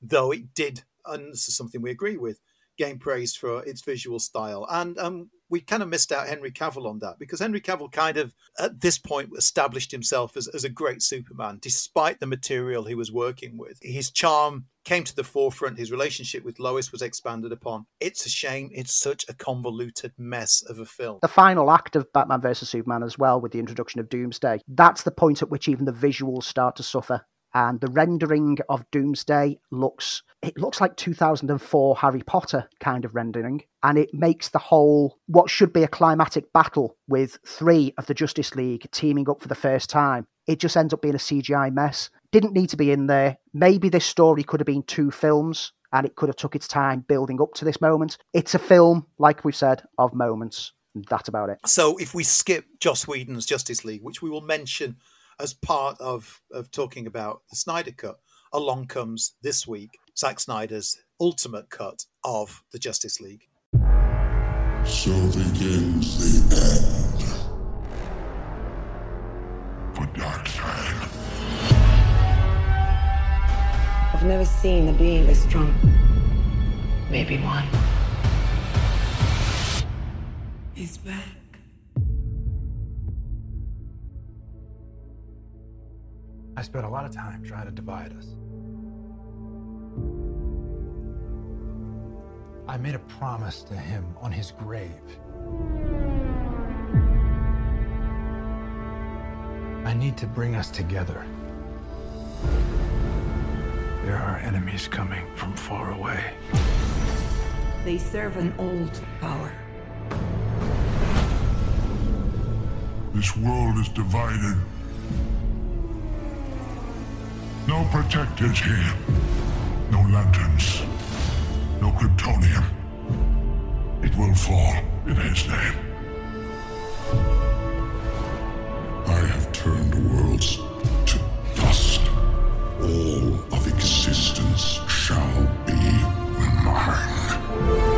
Though it did, and this is something we agree with, gain praise for its visual style. And um, we kind of missed out Henry Cavill on that because Henry Cavill kind of, at this point, established himself as, as a great Superman, despite the material he was working with. His charm came to the forefront. His relationship with Lois was expanded upon. It's a shame. It's such a convoluted mess of a film. The final act of Batman versus Superman, as well, with the introduction of Doomsday, that's the point at which even the visuals start to suffer and the rendering of Doomsday looks it looks like 2004 Harry Potter kind of rendering and it makes the whole what should be a climatic battle with three of the Justice League teaming up for the first time it just ends up being a CGI mess didn't need to be in there maybe this story could have been two films and it could have took its time building up to this moment. It's a film, like we've said, of moments. That's about it. So if we skip Joss Whedon's Justice League, which we will mention as part of, of talking about the Snyder Cut, along comes this week Zack Snyder's ultimate cut of the Justice League. So begins the end for Darkseid. I've never seen a being as strong. Maybe one. He's back. I spent a lot of time trying to divide us. I made a promise to him on his grave. I need to bring us together. There are enemies coming from far away. They serve an old power. This world is divided. No protectors here. No lanterns. No Kryptonians. It will fall in his name. I have turned worlds to dust. All of existence shall be mine.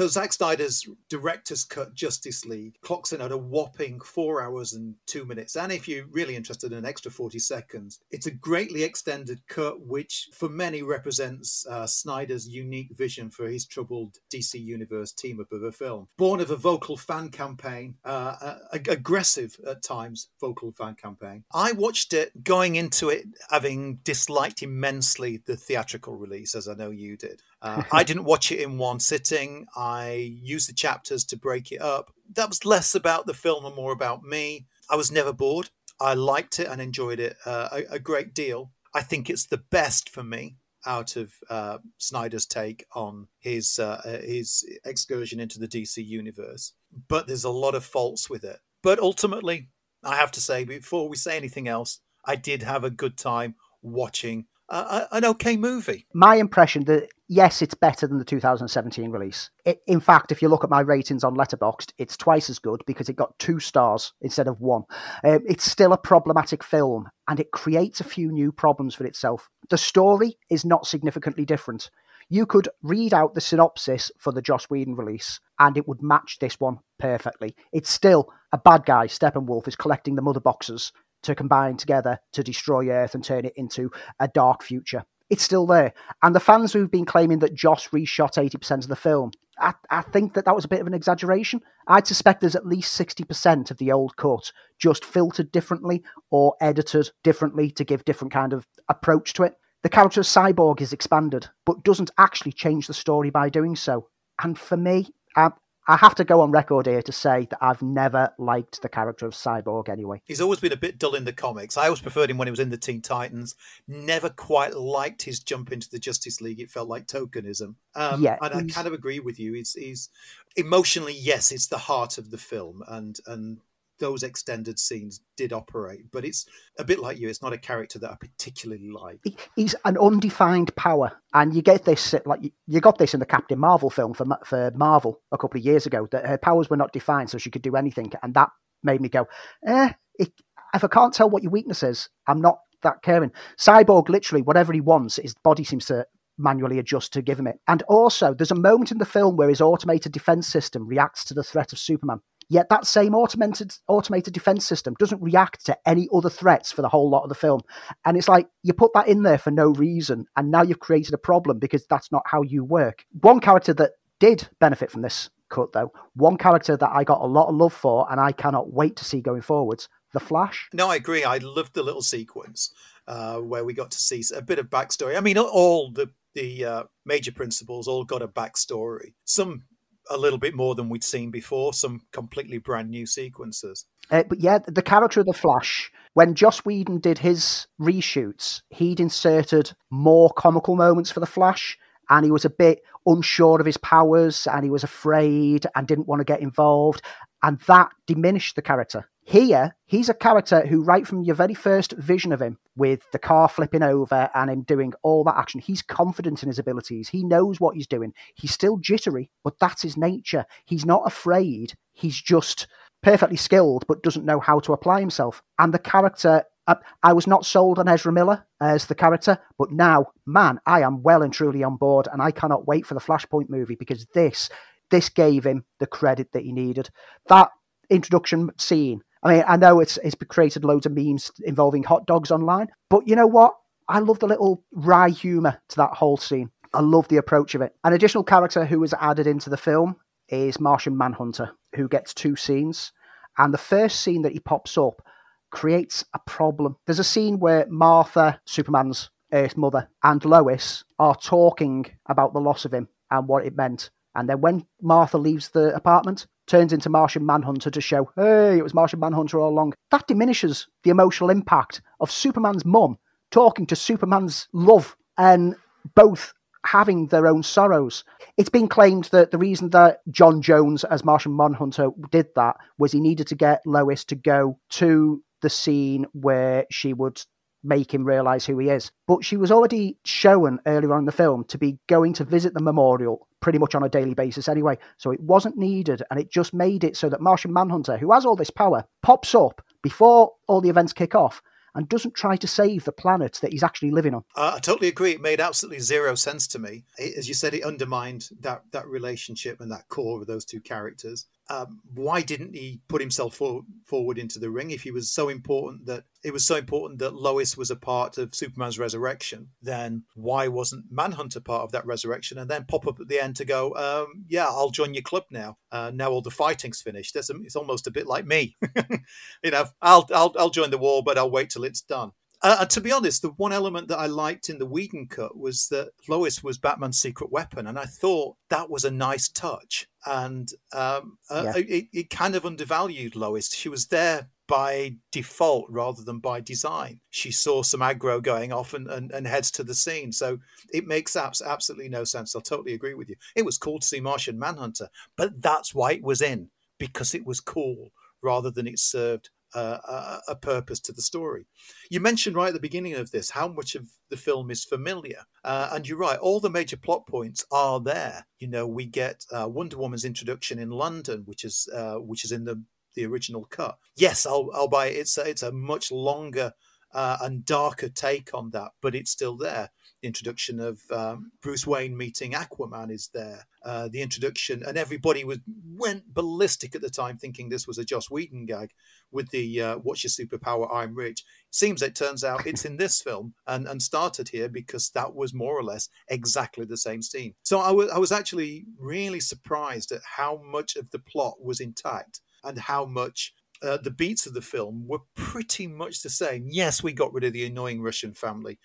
So Zack Snyder's director's cut Justice League clocks in at a whopping four hours and two minutes. And if you're really interested in an extra 40 seconds, it's a greatly extended cut, which for many represents uh, Snyder's unique vision for his troubled DC Universe team up of a film. Born of a vocal fan campaign, uh, uh, aggressive at times vocal fan campaign. I watched it going into it having disliked immensely the theatrical release, as I know you did. Uh, I didn't watch it in one sitting. I used the chapters to break it up. That was less about the film and more about me. I was never bored. I liked it and enjoyed it uh, a, a, great deal. I think it's the best for me out of uh, Snyder's take on his uh, his excursion into the DC universe. But there's a lot of faults with it. But ultimately, I have to say, before we say anything else, I did have a good time watching uh, an okay movie. My impression that yes, it's better than the 2017 release. It, in fact, if you look at my ratings on Letterboxd, it's twice as good because it got two stars instead of one. Um, it's still a problematic film, and it creates a few new problems for itself. The story is not significantly different. You could read out the synopsis for the Joss Whedon release, and it would match this one perfectly. It's still a bad guy, Steppenwolf, is collecting the mother boxes to combine together to destroy Earth and turn it into a dark future. It's still there. And the fans who've been claiming that Joss reshot 80% of the film, I, I think that that was a bit of an exaggeration. I'd suspect there's at least 60% of the old cut just filtered differently or edited differently to give different kind of approach to it. The character of Cyborg is expanded, but doesn't actually change the story by doing so. And for me, I, I have to go on record here to say that I've never liked the character of Cyborg anyway. He's always been a bit dull in the comics. I always preferred him when he was in the Teen Titans. Never quite liked his jump into the Justice League. It felt like tokenism. Um, yeah, and I kind of agree with you. He's, he's emotionally, yes, it's the heart of the film, and and those extended scenes did operate, but it's a bit like you. It's not a character that I particularly like. He's an undefined power, and you get this like you got this in the Captain Marvel film for for Marvel a couple of years ago. That her powers were not defined, so she could do anything, and that made me go, eh. It, if I can't tell what your weakness is, I'm not that caring. Cyborg, literally, whatever he wants, his body seems to manually adjust to give him it. And also, there's a moment in the film where his automated defense system reacts to the threat of Superman. Yet that same automated automated defense system doesn't react to any other threats for the whole lot of the film. And it's like you put that in there for no reason, and now you've created a problem because that's not how you work. One character that did benefit from this cut, though, one character that I got a lot of love for, and I cannot wait to see going forwards, the Flash. No, I agree. I loved the little sequence uh, where we got to see a bit of backstory. I mean, all the the uh, major principals all got a backstory. Some a little bit more than we'd seen before, some completely brand new sequences. Uh, but yeah, the character of the Flash, when Joss Whedon did his reshoots, he'd inserted more comical moments for the Flash, and he was a bit unsure of his powers, and he was afraid and didn't want to get involved, and that diminished the character. Here, he's a character who, right from your very first vision of him, with the car flipping over and him doing all that action, he's confident in his abilities. He knows what he's doing. He's still jittery, but that's his nature. He's not afraid. He's just perfectly skilled, but doesn't know how to apply himself. And the character uh, I was not sold on Ezra Miller as the character, but now, man, I am well and truly on board, and I cannot wait for the Flashpoint movie because this this gave him the credit that he needed. That introduction scene. I mean, I know it's it's created loads of memes involving hot dogs online, but you know what? I love the little wry humour to that whole scene. I love the approach of it. An additional character who was added into the film is Martian Manhunter, who gets two scenes. And the first scene that he pops up creates a problem. There's a scene where Martha, Superman's Earth mother, and Lois are talking about the loss of him and what it meant. And then when Martha leaves the apartment, turns into Martian Manhunter to show, hey, it was Martian Manhunter all along. That diminishes the emotional impact of Superman's mum talking to Superman's love and both having their own sorrows. It's been claimed that the reason that J'onn Jones as Martian Manhunter did that was he needed to get Lois to go to the scene where she would make him realize who he is. But she was already shown earlier on in the film to be going to visit the memorial pretty much on a daily basis anyway. So it wasn't needed, and it just made it so that Martian Manhunter, who has all this power, pops up before all the events kick off and doesn't try to save the planet that he's actually living on. Uh, I totally agree. It made absolutely zero sense to me. It, as you said, it undermined that that relationship and that core of those two characters. Um, why didn't he put himself for, forward into the ring if he was so important that it was so important that Lois was a part of Superman's resurrection? Then why wasn't Manhunter part of that resurrection? And then pop up at the end to go, um, yeah, I'll join your club now. Uh, now all the fighting's finished. It's almost a bit like me. you know, I'll, I'll I'll join the war, but I'll wait till it's done. Uh, to be honest, the one element that I liked in the Whedon cut was that Lois was Batman's secret weapon, and I thought that was a nice touch. And um, uh, yeah. it, it kind of undervalued Lois. She was there by default rather than by design. She saw some aggro going off and, and, and heads to the scene. So it makes abs- absolutely no sense. I'll totally agree with you. It was cool to see Martian Manhunter, but that's why it was in, because it was cool rather than it served a purpose to the story. You mentioned right at the beginning of this how much of the film is familiar, uh, and you're right. All the major plot points are there. You know, we get uh, Wonder Woman's introduction in London, which is uh, which is in the the original cut. Yes, I'll I'll buy it. It's a, it's a much longer uh, and darker take on that, but it's still there. The introduction of um, Bruce Wayne meeting Aquaman is there. Uh, the introduction, and everybody was went ballistic at the time, thinking this was a Joss Whedon gag with the uh, "What's your superpower? I'm rich." Seems it turns out it's in this film and and started here because that was more or less exactly the same scene. So I was I was actually really surprised at how much of the plot was intact and how much uh, the beats of the film were pretty much the same. Yes, we got rid of the annoying Russian family,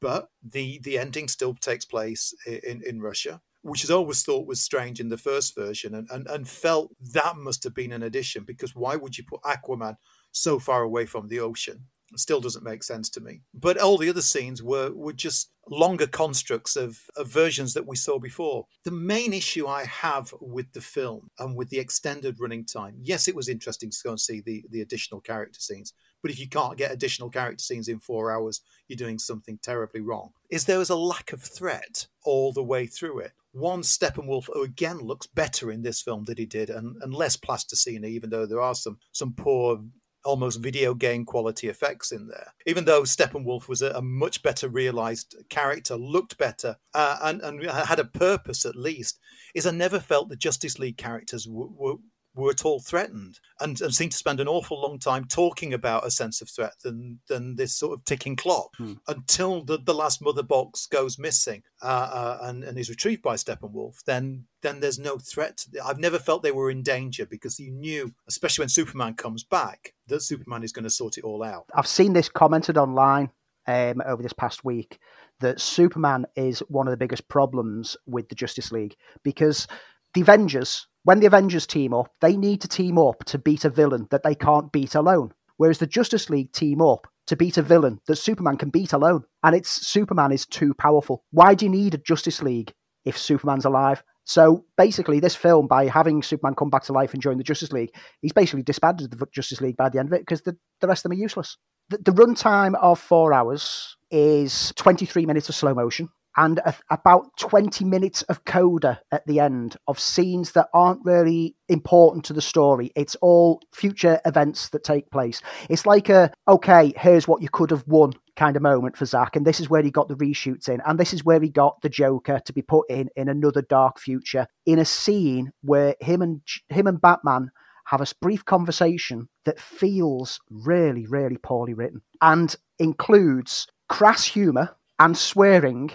but the the ending still takes place in in Russia, which is always thought was strange in the first version, and, and and felt that must have been an addition because why would you put Aquaman so far away from the ocean? It still doesn't make sense to me. But all the other scenes were were just longer constructs of, of versions that we saw before. The main issue I have with the film and with the extended running time, yes, it was interesting to go and see the, the additional character scenes, but if you can't get additional character scenes in four hours, you're doing something terribly wrong. Is there was a lack of threat all the way through it. One Steppenwolf, who again looks better in this film than he did, and, and less plasticine, even though there are some some poor almost video game quality effects in there. Even though Steppenwolf was a, a much better realized character, looked better, uh, and, and had a purpose at least, is I never felt the Justice League characters w- w- were at all threatened and, and seemed to spend an awful long time talking about a sense of threat than than this sort of ticking clock hmm. until the, the last mother box goes missing uh, uh, and, and is retrieved by Steppenwolf then then there's no threat I've never felt they were in danger because you knew especially when Superman comes back that Superman is going to sort it all out I've seen this commented online um, over this past week that Superman is one of the biggest problems with the Justice League because the Avengers when the Avengers team up, they need to team up to beat a villain that they can't beat alone. Whereas the Justice League team up to beat a villain that Superman can beat alone. And it's Superman is too powerful. Why do you need a Justice League if Superman's alive? So basically, this film, by having Superman come back to life and join the Justice League, he's basically disbanded the Justice League by the end of it because the, the rest of them are useless. The, the runtime of four hours is 23 minutes of slow motion and a, about 20 minutes of coda at the end of scenes that aren't really important to the story. It's all future events that take place. It's like a, okay, here's what you could have won kind of moment for Zack. And this is where he got the reshoots in. And this is where he got the Joker to be put in in another dark future in a scene where him and him and Batman have a brief conversation that feels really, really poorly written and includes crass humor and swearing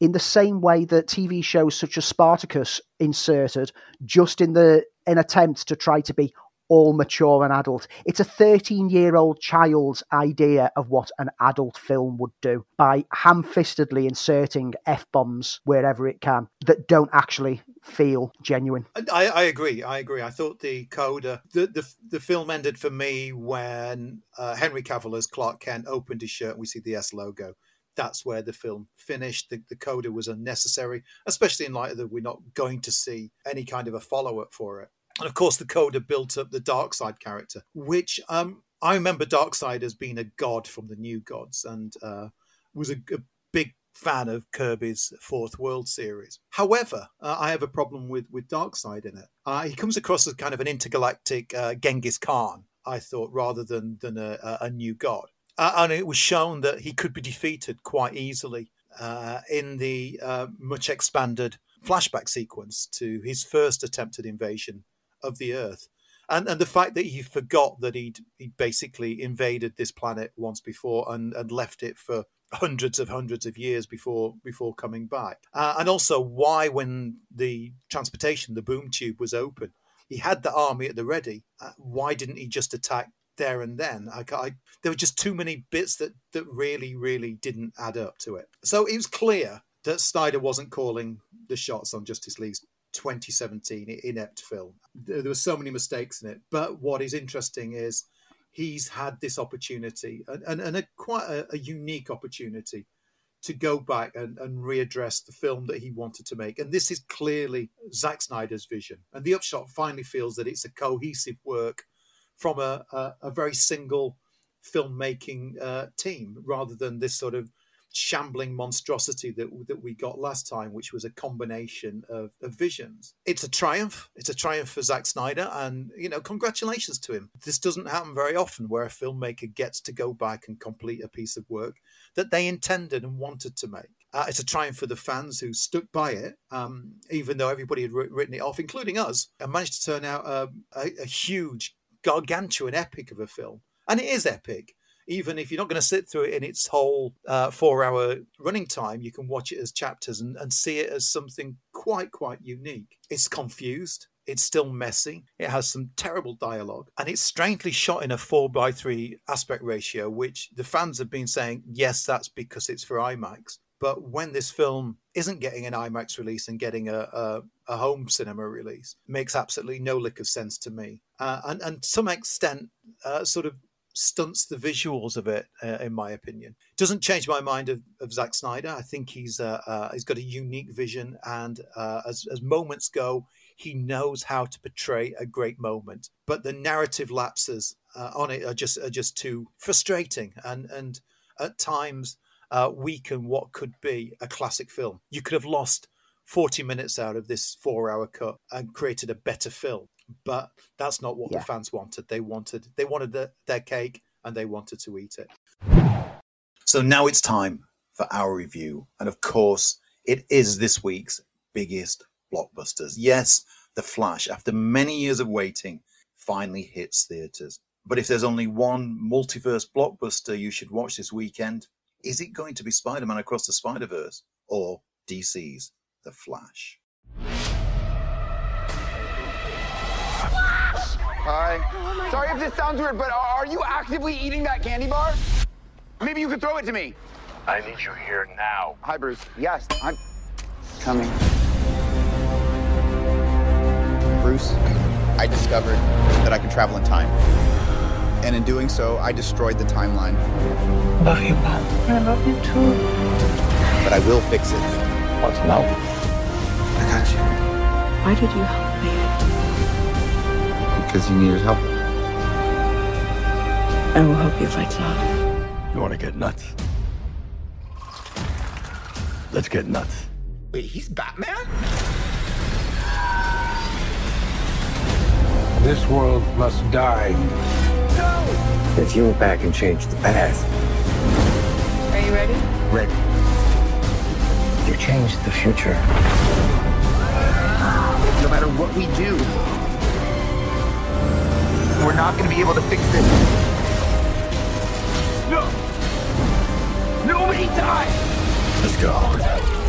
in the same way that TV shows such as Spartacus inserted, just in the an attempt to try to be all mature and adult. It's a 13 year old child's idea of what an adult film would do by ham fistedly inserting F bombs wherever it can that don't actually feel genuine. I, I agree. I agree. I thought the coda, the, the, the film ended for me when uh, Henry Cavill as Clark Kent opened his shirt and we see the S logo that's where the film finished. The, the coda was unnecessary, especially in light of that we're not going to see any kind of a follow up for it. And of course, the coda built up the Darkseid character, which um, I remember Darkseid as being a god from the New Gods and uh, was a, a, big fan of Kirby's Fourth World series. However, uh, I have a problem with with Darkseid in it. Uh, he comes across as kind of an intergalactic uh, Genghis Khan. I thought rather than than a, a new god. Uh, and it was shown that he could be defeated quite easily uh, in the uh, much expanded flashback sequence to his first attempted invasion of the Earth. And, and the fact that he forgot that he'd, he'd basically invaded this planet once before and, and left it for hundreds of hundreds of years before before coming back. Uh, and also why when the transportation, the boom tube was open, he had the army at the ready. Uh, why didn't he just attack there and then. I, I, there were just too many bits that that really, really didn't add up to it. So it was clear that Snyder wasn't calling the shots on Justice League's 2017 inept film. There, there were so many mistakes in it. But what is interesting is he's had this opportunity and, and, and a quite a, a unique opportunity to go back and, and readdress the film that he wanted to make. And this is clearly Zack Snyder's vision. And the upshot finally feels that it's a cohesive work from a, a, a very single filmmaking uh, team rather than this sort of shambling monstrosity that that we got last time, which was a combination of, of, visions. It's a triumph. It's a triumph for Zack Snyder, and you know, congratulations to him. This doesn't happen very often, where a filmmaker gets to go back and complete a piece of work that they intended and wanted to make. Uh, it's a triumph for the fans who stuck by it, um, even though everybody had written it off, including us, and managed to turn out um, a, a huge gargantuan epic of a film. And it is epic. Even if you're not going to sit through it in its whole uh, four hour running time, you can watch it as chapters and, and see it as something quite, quite unique. It's confused. It's still messy. It has some terrible dialogue, and it's strangely shot in a four by three aspect ratio, which the fans have been saying, yes, that's because it's for IMAX. But when this film isn't getting an IMAX release and getting a, a, a home cinema release, makes absolutely no lick of sense to me. Uh, and, and to some extent, uh, sort of stunts the visuals of it, uh, in my opinion. Doesn't change my mind of, of Zack Snyder. I think he's uh, uh, he's got a unique vision, and uh, as as moments go, he knows how to portray a great moment. But the narrative lapses on it are just are just too frustrating, and and at times uh, weaken what could be a classic film. You could have lost 40 minutes out of this four hour cut and created a better film. But that's not what yeah. the fans wanted. They wanted they wanted the, their cake and they wanted to eat it. So now it's time for our review. And of course, it is this week's biggest blockbusters. Yes, The Flash, after many years of waiting, finally hits theatres. But if there's only one multiverse blockbuster you should watch this weekend, is it going to be Spider Man Across the Spider Verse or DC's The Flash? Hi. Oh Sorry if this sounds weird, but are you actively eating that candy bar? Maybe you could throw it to me. I need you here now. Hi, Bruce. Yes, I'm coming. Bruce, I discovered that I can travel in time and in doing so, I destroyed the timeline. Love you, Bob. I love you too. But I will fix it. What's love? I got you. Why did you help me? Because you needed help. I will help you fight Zod. You want to get nuts? Let's get nuts. Wait, he's Batman? This world must die. No! If you went back and changed the past, Are you ready? ready. You changed the future. No matter what we do, we're not going to be able to fix this. No! Nobody die! Let's go.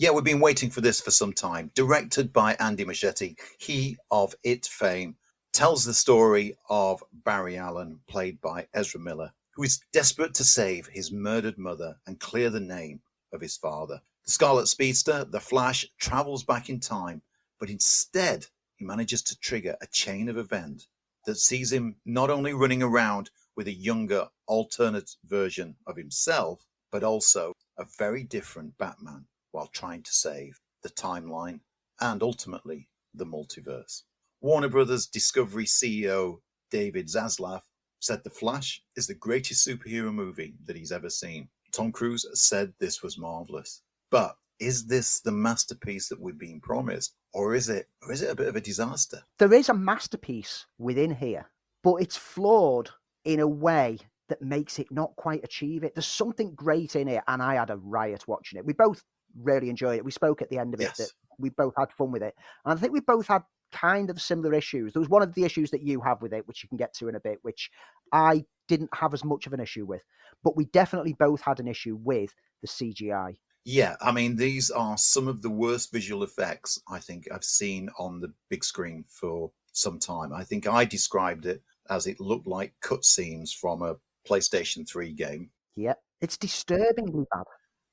Yeah, we've been waiting for this for some time. Directed by Andy Muschietti, he of It fame tells the story of Barry Allen, played by Ezra Miller, who is desperate to save his murdered mother and clear the name of his father. The Scarlet Speedster, the Flash, travels back in time, but instead he manages to trigger a chain of events that sees him not only running around with a younger, alternate version of himself, but also a very different Batman while trying to save the timeline and ultimately the multiverse. Warner Brothers Discovery CEO David Zaslav said The Flash is the greatest superhero movie that he's ever seen. Tom Cruise said this was marvelous. But is this the masterpiece that we've been promised? Or is it or is it a bit of a disaster? There is a masterpiece within here, but it's flawed in a way that makes it not quite achieve it. There's something great in it, and I had a riot watching it. We both really enjoyed it. We spoke at the end of Yes. it that we both had fun with it. And I think we both had kind of similar issues. There was one of the issues that you have with it, which you can get to in a bit, which I didn't have as much of an issue with. But we definitely both had an issue with the CGI. Yeah, I mean, these are some of the worst visual effects I think I've seen on the big screen for some time. I think I described it as it looked like cutscenes from a PlayStation 3 game. Yeah, it's disturbingly bad.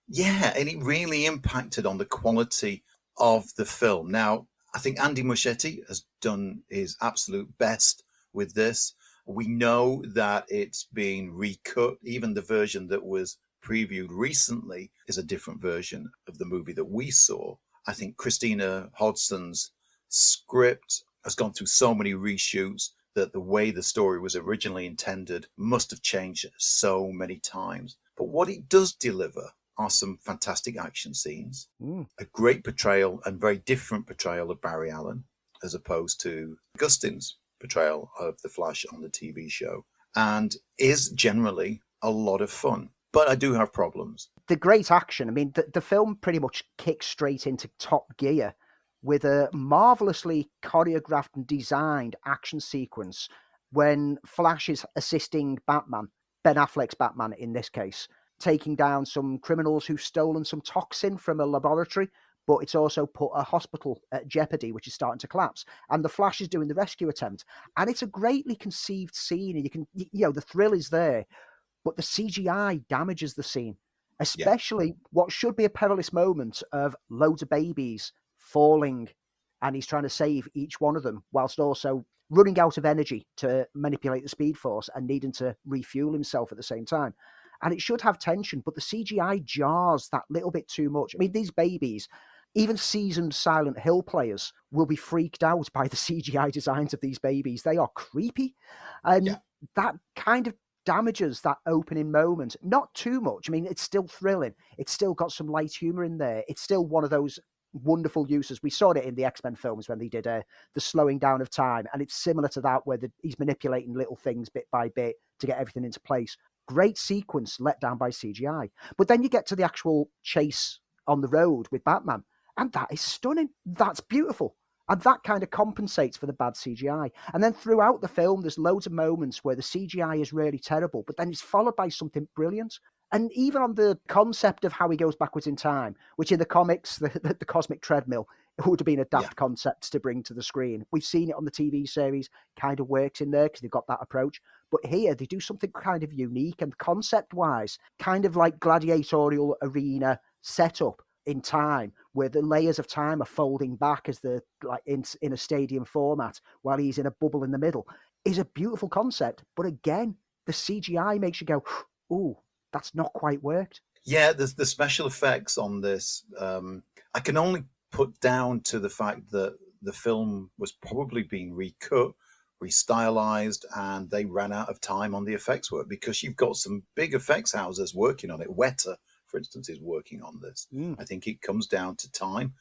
Yeah, and it really impacted on the quality of the film. Now, I think Andy Muschietti has done his absolute best with this. We know that it's been recut. Even the version that was previewed recently is a different version of the movie that we saw. I think Christina Hodson's script has gone through so many reshoots that the way the story was originally intended must have changed so many times. But what it does deliver are some fantastic action scenes, Mm. a great portrayal and very different portrayal of Barry Allen as opposed to Gustin's portrayal of the Flash on the TV show, and is generally a lot of fun. But I do have problems. the great action. I mean, the, the film pretty much kicks straight into top gear with a marvelously choreographed and designed action sequence when Flash is assisting Batman, Ben Affleck's Batman in this case, taking down some criminals who've stolen some toxin from a laboratory. But it's also put a hospital at jeopardy, which is starting to collapse. And the Flash is doing the rescue attempt. And it's a greatly conceived scene. And you can, you know, the thrill is there, but the CGI damages the scene especially what should be a perilous moment of loads of babies falling and he's trying to save each one of them whilst also running out of energy to manipulate the speed force and needing to refuel himself at the same time and it should have tension but the cgi jars that little bit too much i mean these babies even seasoned silent hill players will be freaked out by the cgi designs of these babies they are creepy and that kind of damages that opening moment. Not too much. I mean, it's still thrilling. It's still got some light humor in there. It's still one of those wonderful uses. We saw it in the X Men films when they did uh, the slowing down of time, and it's similar to that where the, he's manipulating little things bit by bit to get everything into place. Great sequence let down by CGI. But then you get to the actual chase on the road with Batman, and that is stunning. That's beautiful. And that kind of compensates for the bad CGI. And then throughout the film, there's loads of moments where the CGI is really terrible, but then it's followed by something brilliant. And even on the concept of how he goes backwards in time, which in the comics, the, the, the cosmic treadmill, it would have been a daft concept to bring to the screen. We've seen it on the TV series, kind of works in there because they've got that approach. But here they do something kind of unique and concept wise, kind of like gladiatorial arena setup in time where the layers of time are folding back as the like in, in a stadium format while he's in a bubble in the middle is a beautiful concept but again the cgi makes you go ooh that's not quite worked. Yeah, the the special effects on this, um, I can only put down to the fact that the film was probably being recut, restylized, and they ran out of time on the effects work because you've got some big effects houses working on it. Weta, for instance, is working on this. Mm. I think it comes down to time.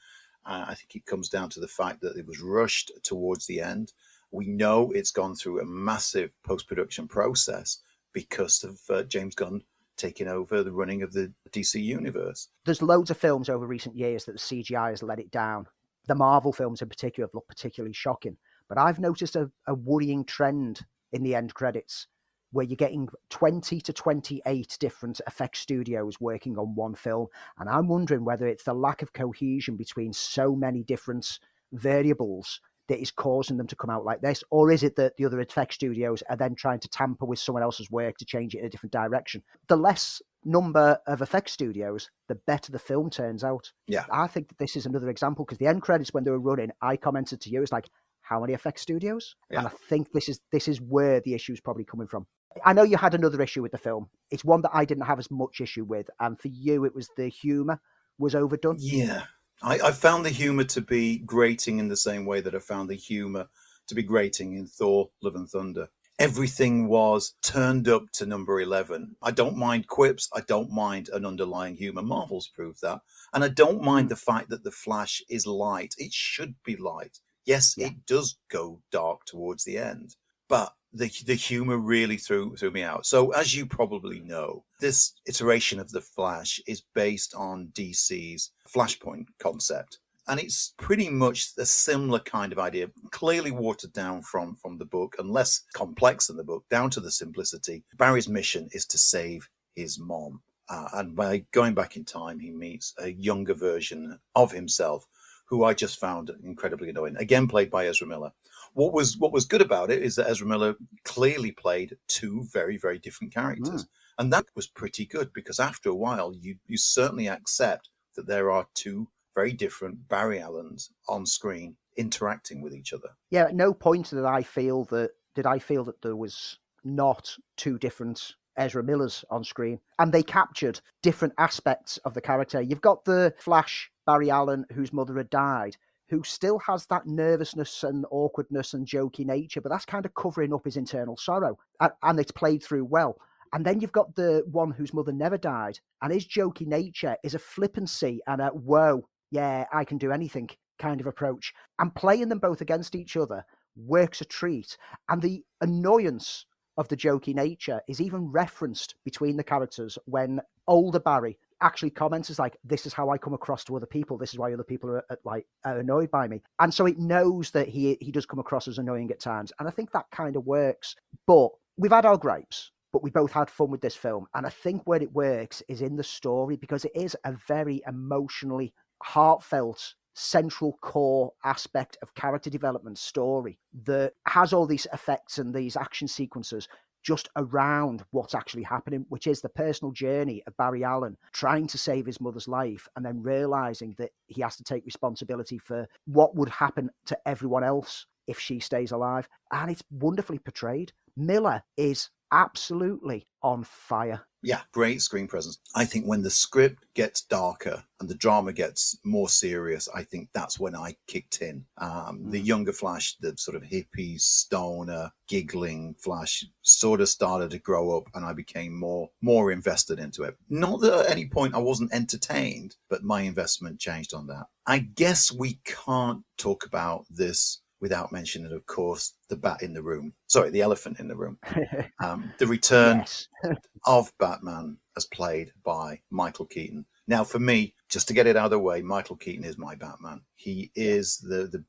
Uh, I think it comes down to the fact that it was rushed towards the end. We know it's gone through a massive post production process because of uh, James Gunn taking over the running of the DC universe. There's loads of films over recent years that the CGI has let it down. The Marvel films in particular have looked particularly shocking. But I've noticed a, a worrying trend in the end credits where you're getting 20 to 28 different effects studios working on one film. And I'm wondering whether it's the lack of cohesion between so many different variables that is causing them to come out like this? Or is it that the other effects studios are then trying to tamper with someone else's work to change it in a different direction? The less number of effects studios, the better the film turns out. Yeah. I think that this is another example because the end credits when they were running, I commented to you, it's like, how many effects studios? Yeah. And I think this is this is where the issue is probably coming from. I know you had another issue with the film. It's one that I didn't have as much issue with, and for you, it was the humor was overdone. Yeah. I, I found the humor to be grating in the same way that I found the humor to be grating in Thor Love and Thunder. Everything was turned up to number 11. I don't mind quips. I don't mind an underlying humor. Marvel's proved that. And I don't mind hmm. the fact that the Flash is light. It should be light. Yes, it does go dark towards the end, but the the humor really threw threw me out. So as you probably know, this iteration of the Flash is based on DC's Flashpoint concept. And it's pretty much a similar kind of idea, clearly watered down from from the book and less complex than the book, down to the simplicity. Barry's mission is to save his mom. Uh, and by going back in time, he meets a younger version of himself who I just found incredibly annoying. Again, played by Ezra Miller. What was what was good about it is that Ezra Miller clearly played two very very different characters, hmm. and that was pretty good because after a while you you certainly accept that there are two very different Barry Allens on screen interacting with each other. Yeah, at no point did I feel that did I feel that there was not two different Ezra Millers on screen, and they captured different aspects of the character. You've got the Flash Barry Allen, whose mother had died, who still has that nervousness and awkwardness and jokey nature, but that's kind of covering up his internal sorrow, and, it's played through well. And then you've got the one whose mother never died, and his jokey nature is a flippancy and a whoa, yeah, I can do anything kind of approach. And playing them both against each other works a treat. And the annoyance of the jokey nature is even referenced between the characters when older Barry actually comments is like, "This is how I come across to other people. This is why other people are, uh, are like annoyed by me." And so it knows that he he does come across as annoying at times, and I think that kind of works. But we've had our gripes, but we both had fun with this film, and I think where it works is in the story because it is a very emotionally heartfelt central core aspect of character development story that has all these effects and these action sequences just around what's actually happening, which is the personal journey of Barry Allen trying to save his mother's life and then realizing that he has to take responsibility for what would happen to everyone else if she stays alive. And it's wonderfully portrayed. Miller is absolutely on fire. Yeah, great screen presence. I think when the script gets darker and the drama gets more serious, I think that's when I kicked in. Um, The younger Flash, the sort of hippie, stoner, giggling Flash, sort of started to grow up, and I became more more invested into it. Not that at any point I wasn't entertained, but my investment changed on that. I guess we can't talk about this without mentioning, of course, the bat in the room. Sorry, the elephant in the room. Um, the return of Batman as played by Michael Keaton. Now, for me, just to get it out of the way, Michael Keaton is my Batman. He is the the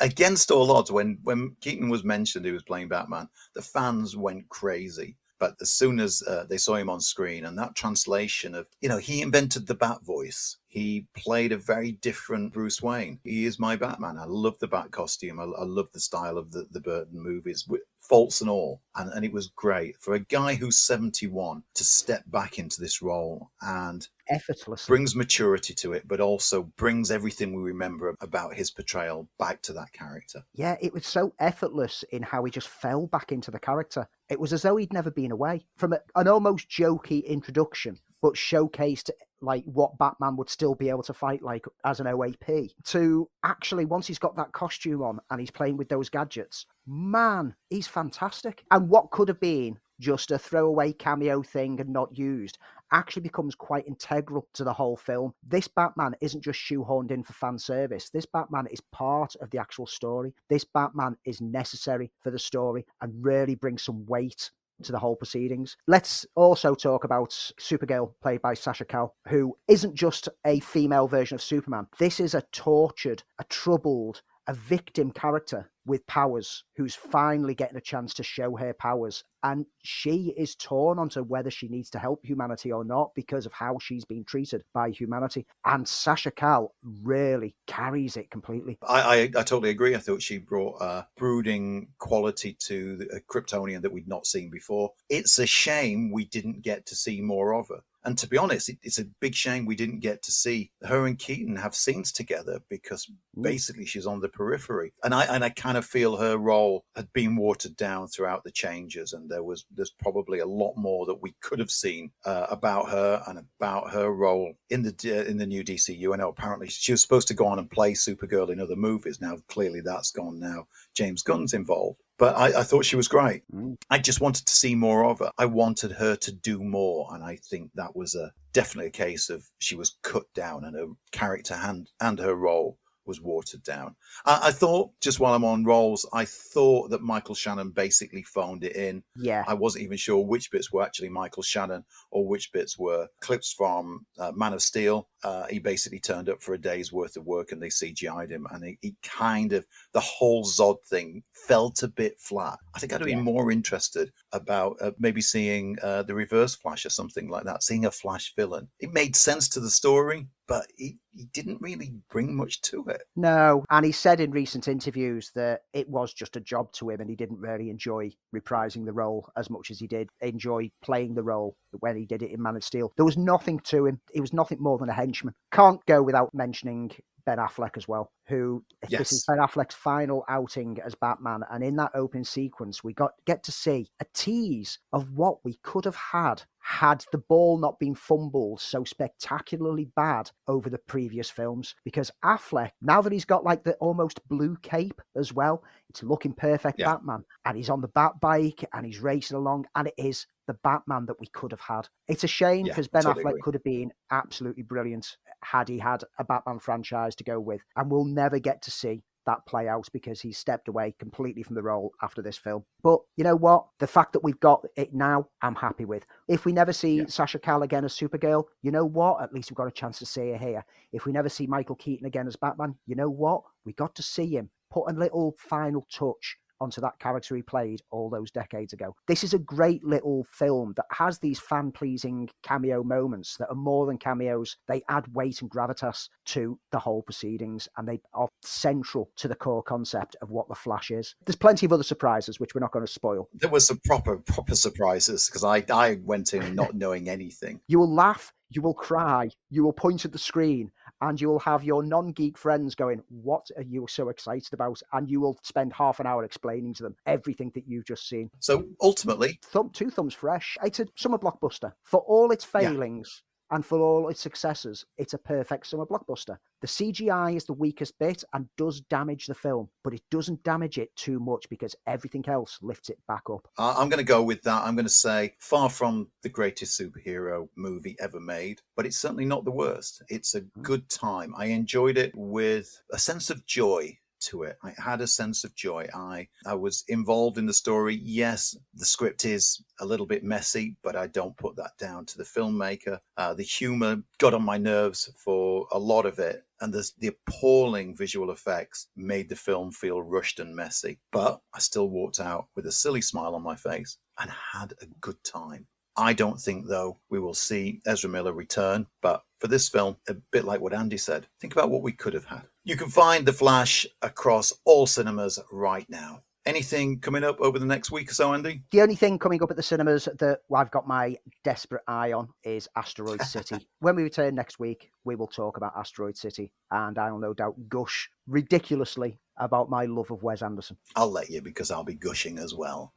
against all odds. When when Keaton was mentioned, he was playing Batman. The fans went crazy. But as soon as uh, they saw him on screen, and that translation of, you know, he invented the Bat voice. he played a very different Bruce Wayne. He is my Batman. I love the Bat costume. I, I love the style of the, the Burton movies, faults and all. And, and it was great for a guy who's 71 to step back into this role and effortless brings maturity to it, but also brings everything we remember about his portrayal back to that character. Yeah, it was so effortless in how he just fell back into the character. It was as though he'd never been away from a, an almost jokey introduction, but showcased like what Batman would still be able to fight like as an OAP to actually once he's got that costume on and he's playing with those gadgets, man, he's fantastic. And what could have been just a throwaway cameo thing and not used actually becomes quite integral to the whole film. This Batman isn't just shoehorned in for fan service. This Batman is part of the actual story. This Batman is necessary for the story and really brings some weight to the whole proceedings. Let's also talk about Supergirl, played by Sasha Calle, who isn't just a female version of Superman. This is a tortured, a troubled, a victim character with powers who's finally getting a chance to show her powers. And she is torn onto whether she needs to help humanity or not because of how she's been treated by humanity. And Sasha Calle really carries it completely. I, I, I totally agree. I thought she brought a brooding quality to the, Kryptonian that we'd not seen before. It's a shame we didn't get to see more of her. And to be honest, it, it's a big shame we didn't get to see her and Keaton have scenes together because basically she's on the periphery. And I and I kind of feel her role had been watered down throughout the changes, and there was there's probably a lot more that we could have seen uh, about her and about her role in the in the new DCU. I know apparently she was supposed to go on and play Supergirl in other movies. Now clearly that's gone. Now James Gunn's involved but I, I, thought she was great. Mm. I just wanted to see more of her. I wanted her to do more, and I think that was a definitely a case of she was cut down, and her character and and her role was watered down. I, I, thought, just while I'm on rolls, I thought that Michael Shannon basically phoned it in. Yeah. I wasn't even sure which bits were actually Michael Shannon or which bits were clips from uh, Man of Steel. Uh, he basically turned up for a day's worth of work and they CGI'd him. And he, he kind of, the whole Zod thing felt a bit flat. I think I'd have yeah. been more interested about uh, maybe seeing uh, the reverse Flash or something like that, seeing a Flash villain. It made sense to the story, but he, he didn't really bring much to it. No. And he said in recent interviews that it was just a job to him and he didn't really enjoy reprising the role as much as he did enjoy playing the role when he did it in Man of Steel. There was nothing to him. He was nothing more than a henchman. Can't go without mentioning Ben Affleck as well, who yes. this is Ben Affleck's final outing as Batman. And in that opening sequence, we got get to see a tease of what we could have had had the ball not been fumbled so spectacularly bad over the previous films. Because Affleck, now that he's got like the almost blue cape as well, it's looking perfect yeah. Batman. And he's on the bat bike and he's racing along, and it is the Batman that we could have had. It's a shame because yeah, Ben totally Affleck agree. could have been absolutely brilliant had he had a Batman franchise to go with. And we'll never get to see that play out because he stepped away completely from the role after this film. But you know what? The fact that we've got it now, I'm happy with. If we never see yeah. Sasha Calle again as Supergirl, you know what? At least we've got a chance to see her here. If we never see Michael Keaton again as Batman, you know what? We got to see him put a little final touch onto that character he played all those decades ago. This is a great little film that has these fan pleasing cameo moments that are more than cameos. They add weight and gravitas to the whole proceedings and they are central to the core concept of what the Flash is. There's plenty of other surprises, which we're not going to spoil. There were some proper, proper surprises because I, I went in not knowing anything. You will laugh, you will cry, you will point at the screen, and you will have your non-geek friends going, "What are you so excited about?" And you will spend half an hour explaining to them everything that you've just seen. So ultimately, thumb, two thumbs fresh. It's a summer blockbuster for all its failings. And for all its successes, it's a perfect summer blockbuster. The CGI is the weakest bit and does damage the film, but it doesn't damage it too much because everything else lifts it back up. I'm going to go with that. I'm going to say far from the greatest superhero movie ever made, but it's certainly not the worst. It's a hmm. good time. I enjoyed it with a sense of joy to it. I had a sense of joy. I I was involved in the story. Yes, the script is a little bit messy, but I don't put that down to the filmmaker. Uh, the humor got on my nerves for a lot of it, and the, the appalling visual effects made the film feel rushed and messy. But I still walked out with a silly smile on my face and had a good time. I don't think, though, we will see Ezra Miller return. But for this film, a bit like what Andy said, think about what we could have had. You can find The Flash across all cinemas right now. Anything coming up over the next week or so, Andy? The only thing coming up at the cinemas that I've got my desperate eye on is Asteroid City. when we return next week, we will talk about Asteroid City, and I'll no doubt gush ridiculously about my love of Wes Anderson. I'll let you because I'll be gushing as well.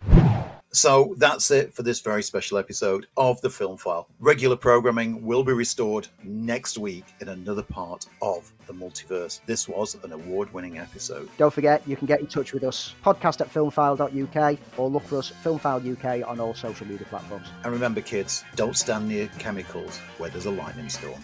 So that's it for this very special episode of the Film File. Regular programming will be restored next week in another part of the multiverse. This was an award winning episode. Don't forget, you can get in touch with us, podcast at filmfile.uk, or look for us, Filmfile UK, on all social media platforms. And remember, kids, don't stand near chemicals where there's a lightning storm.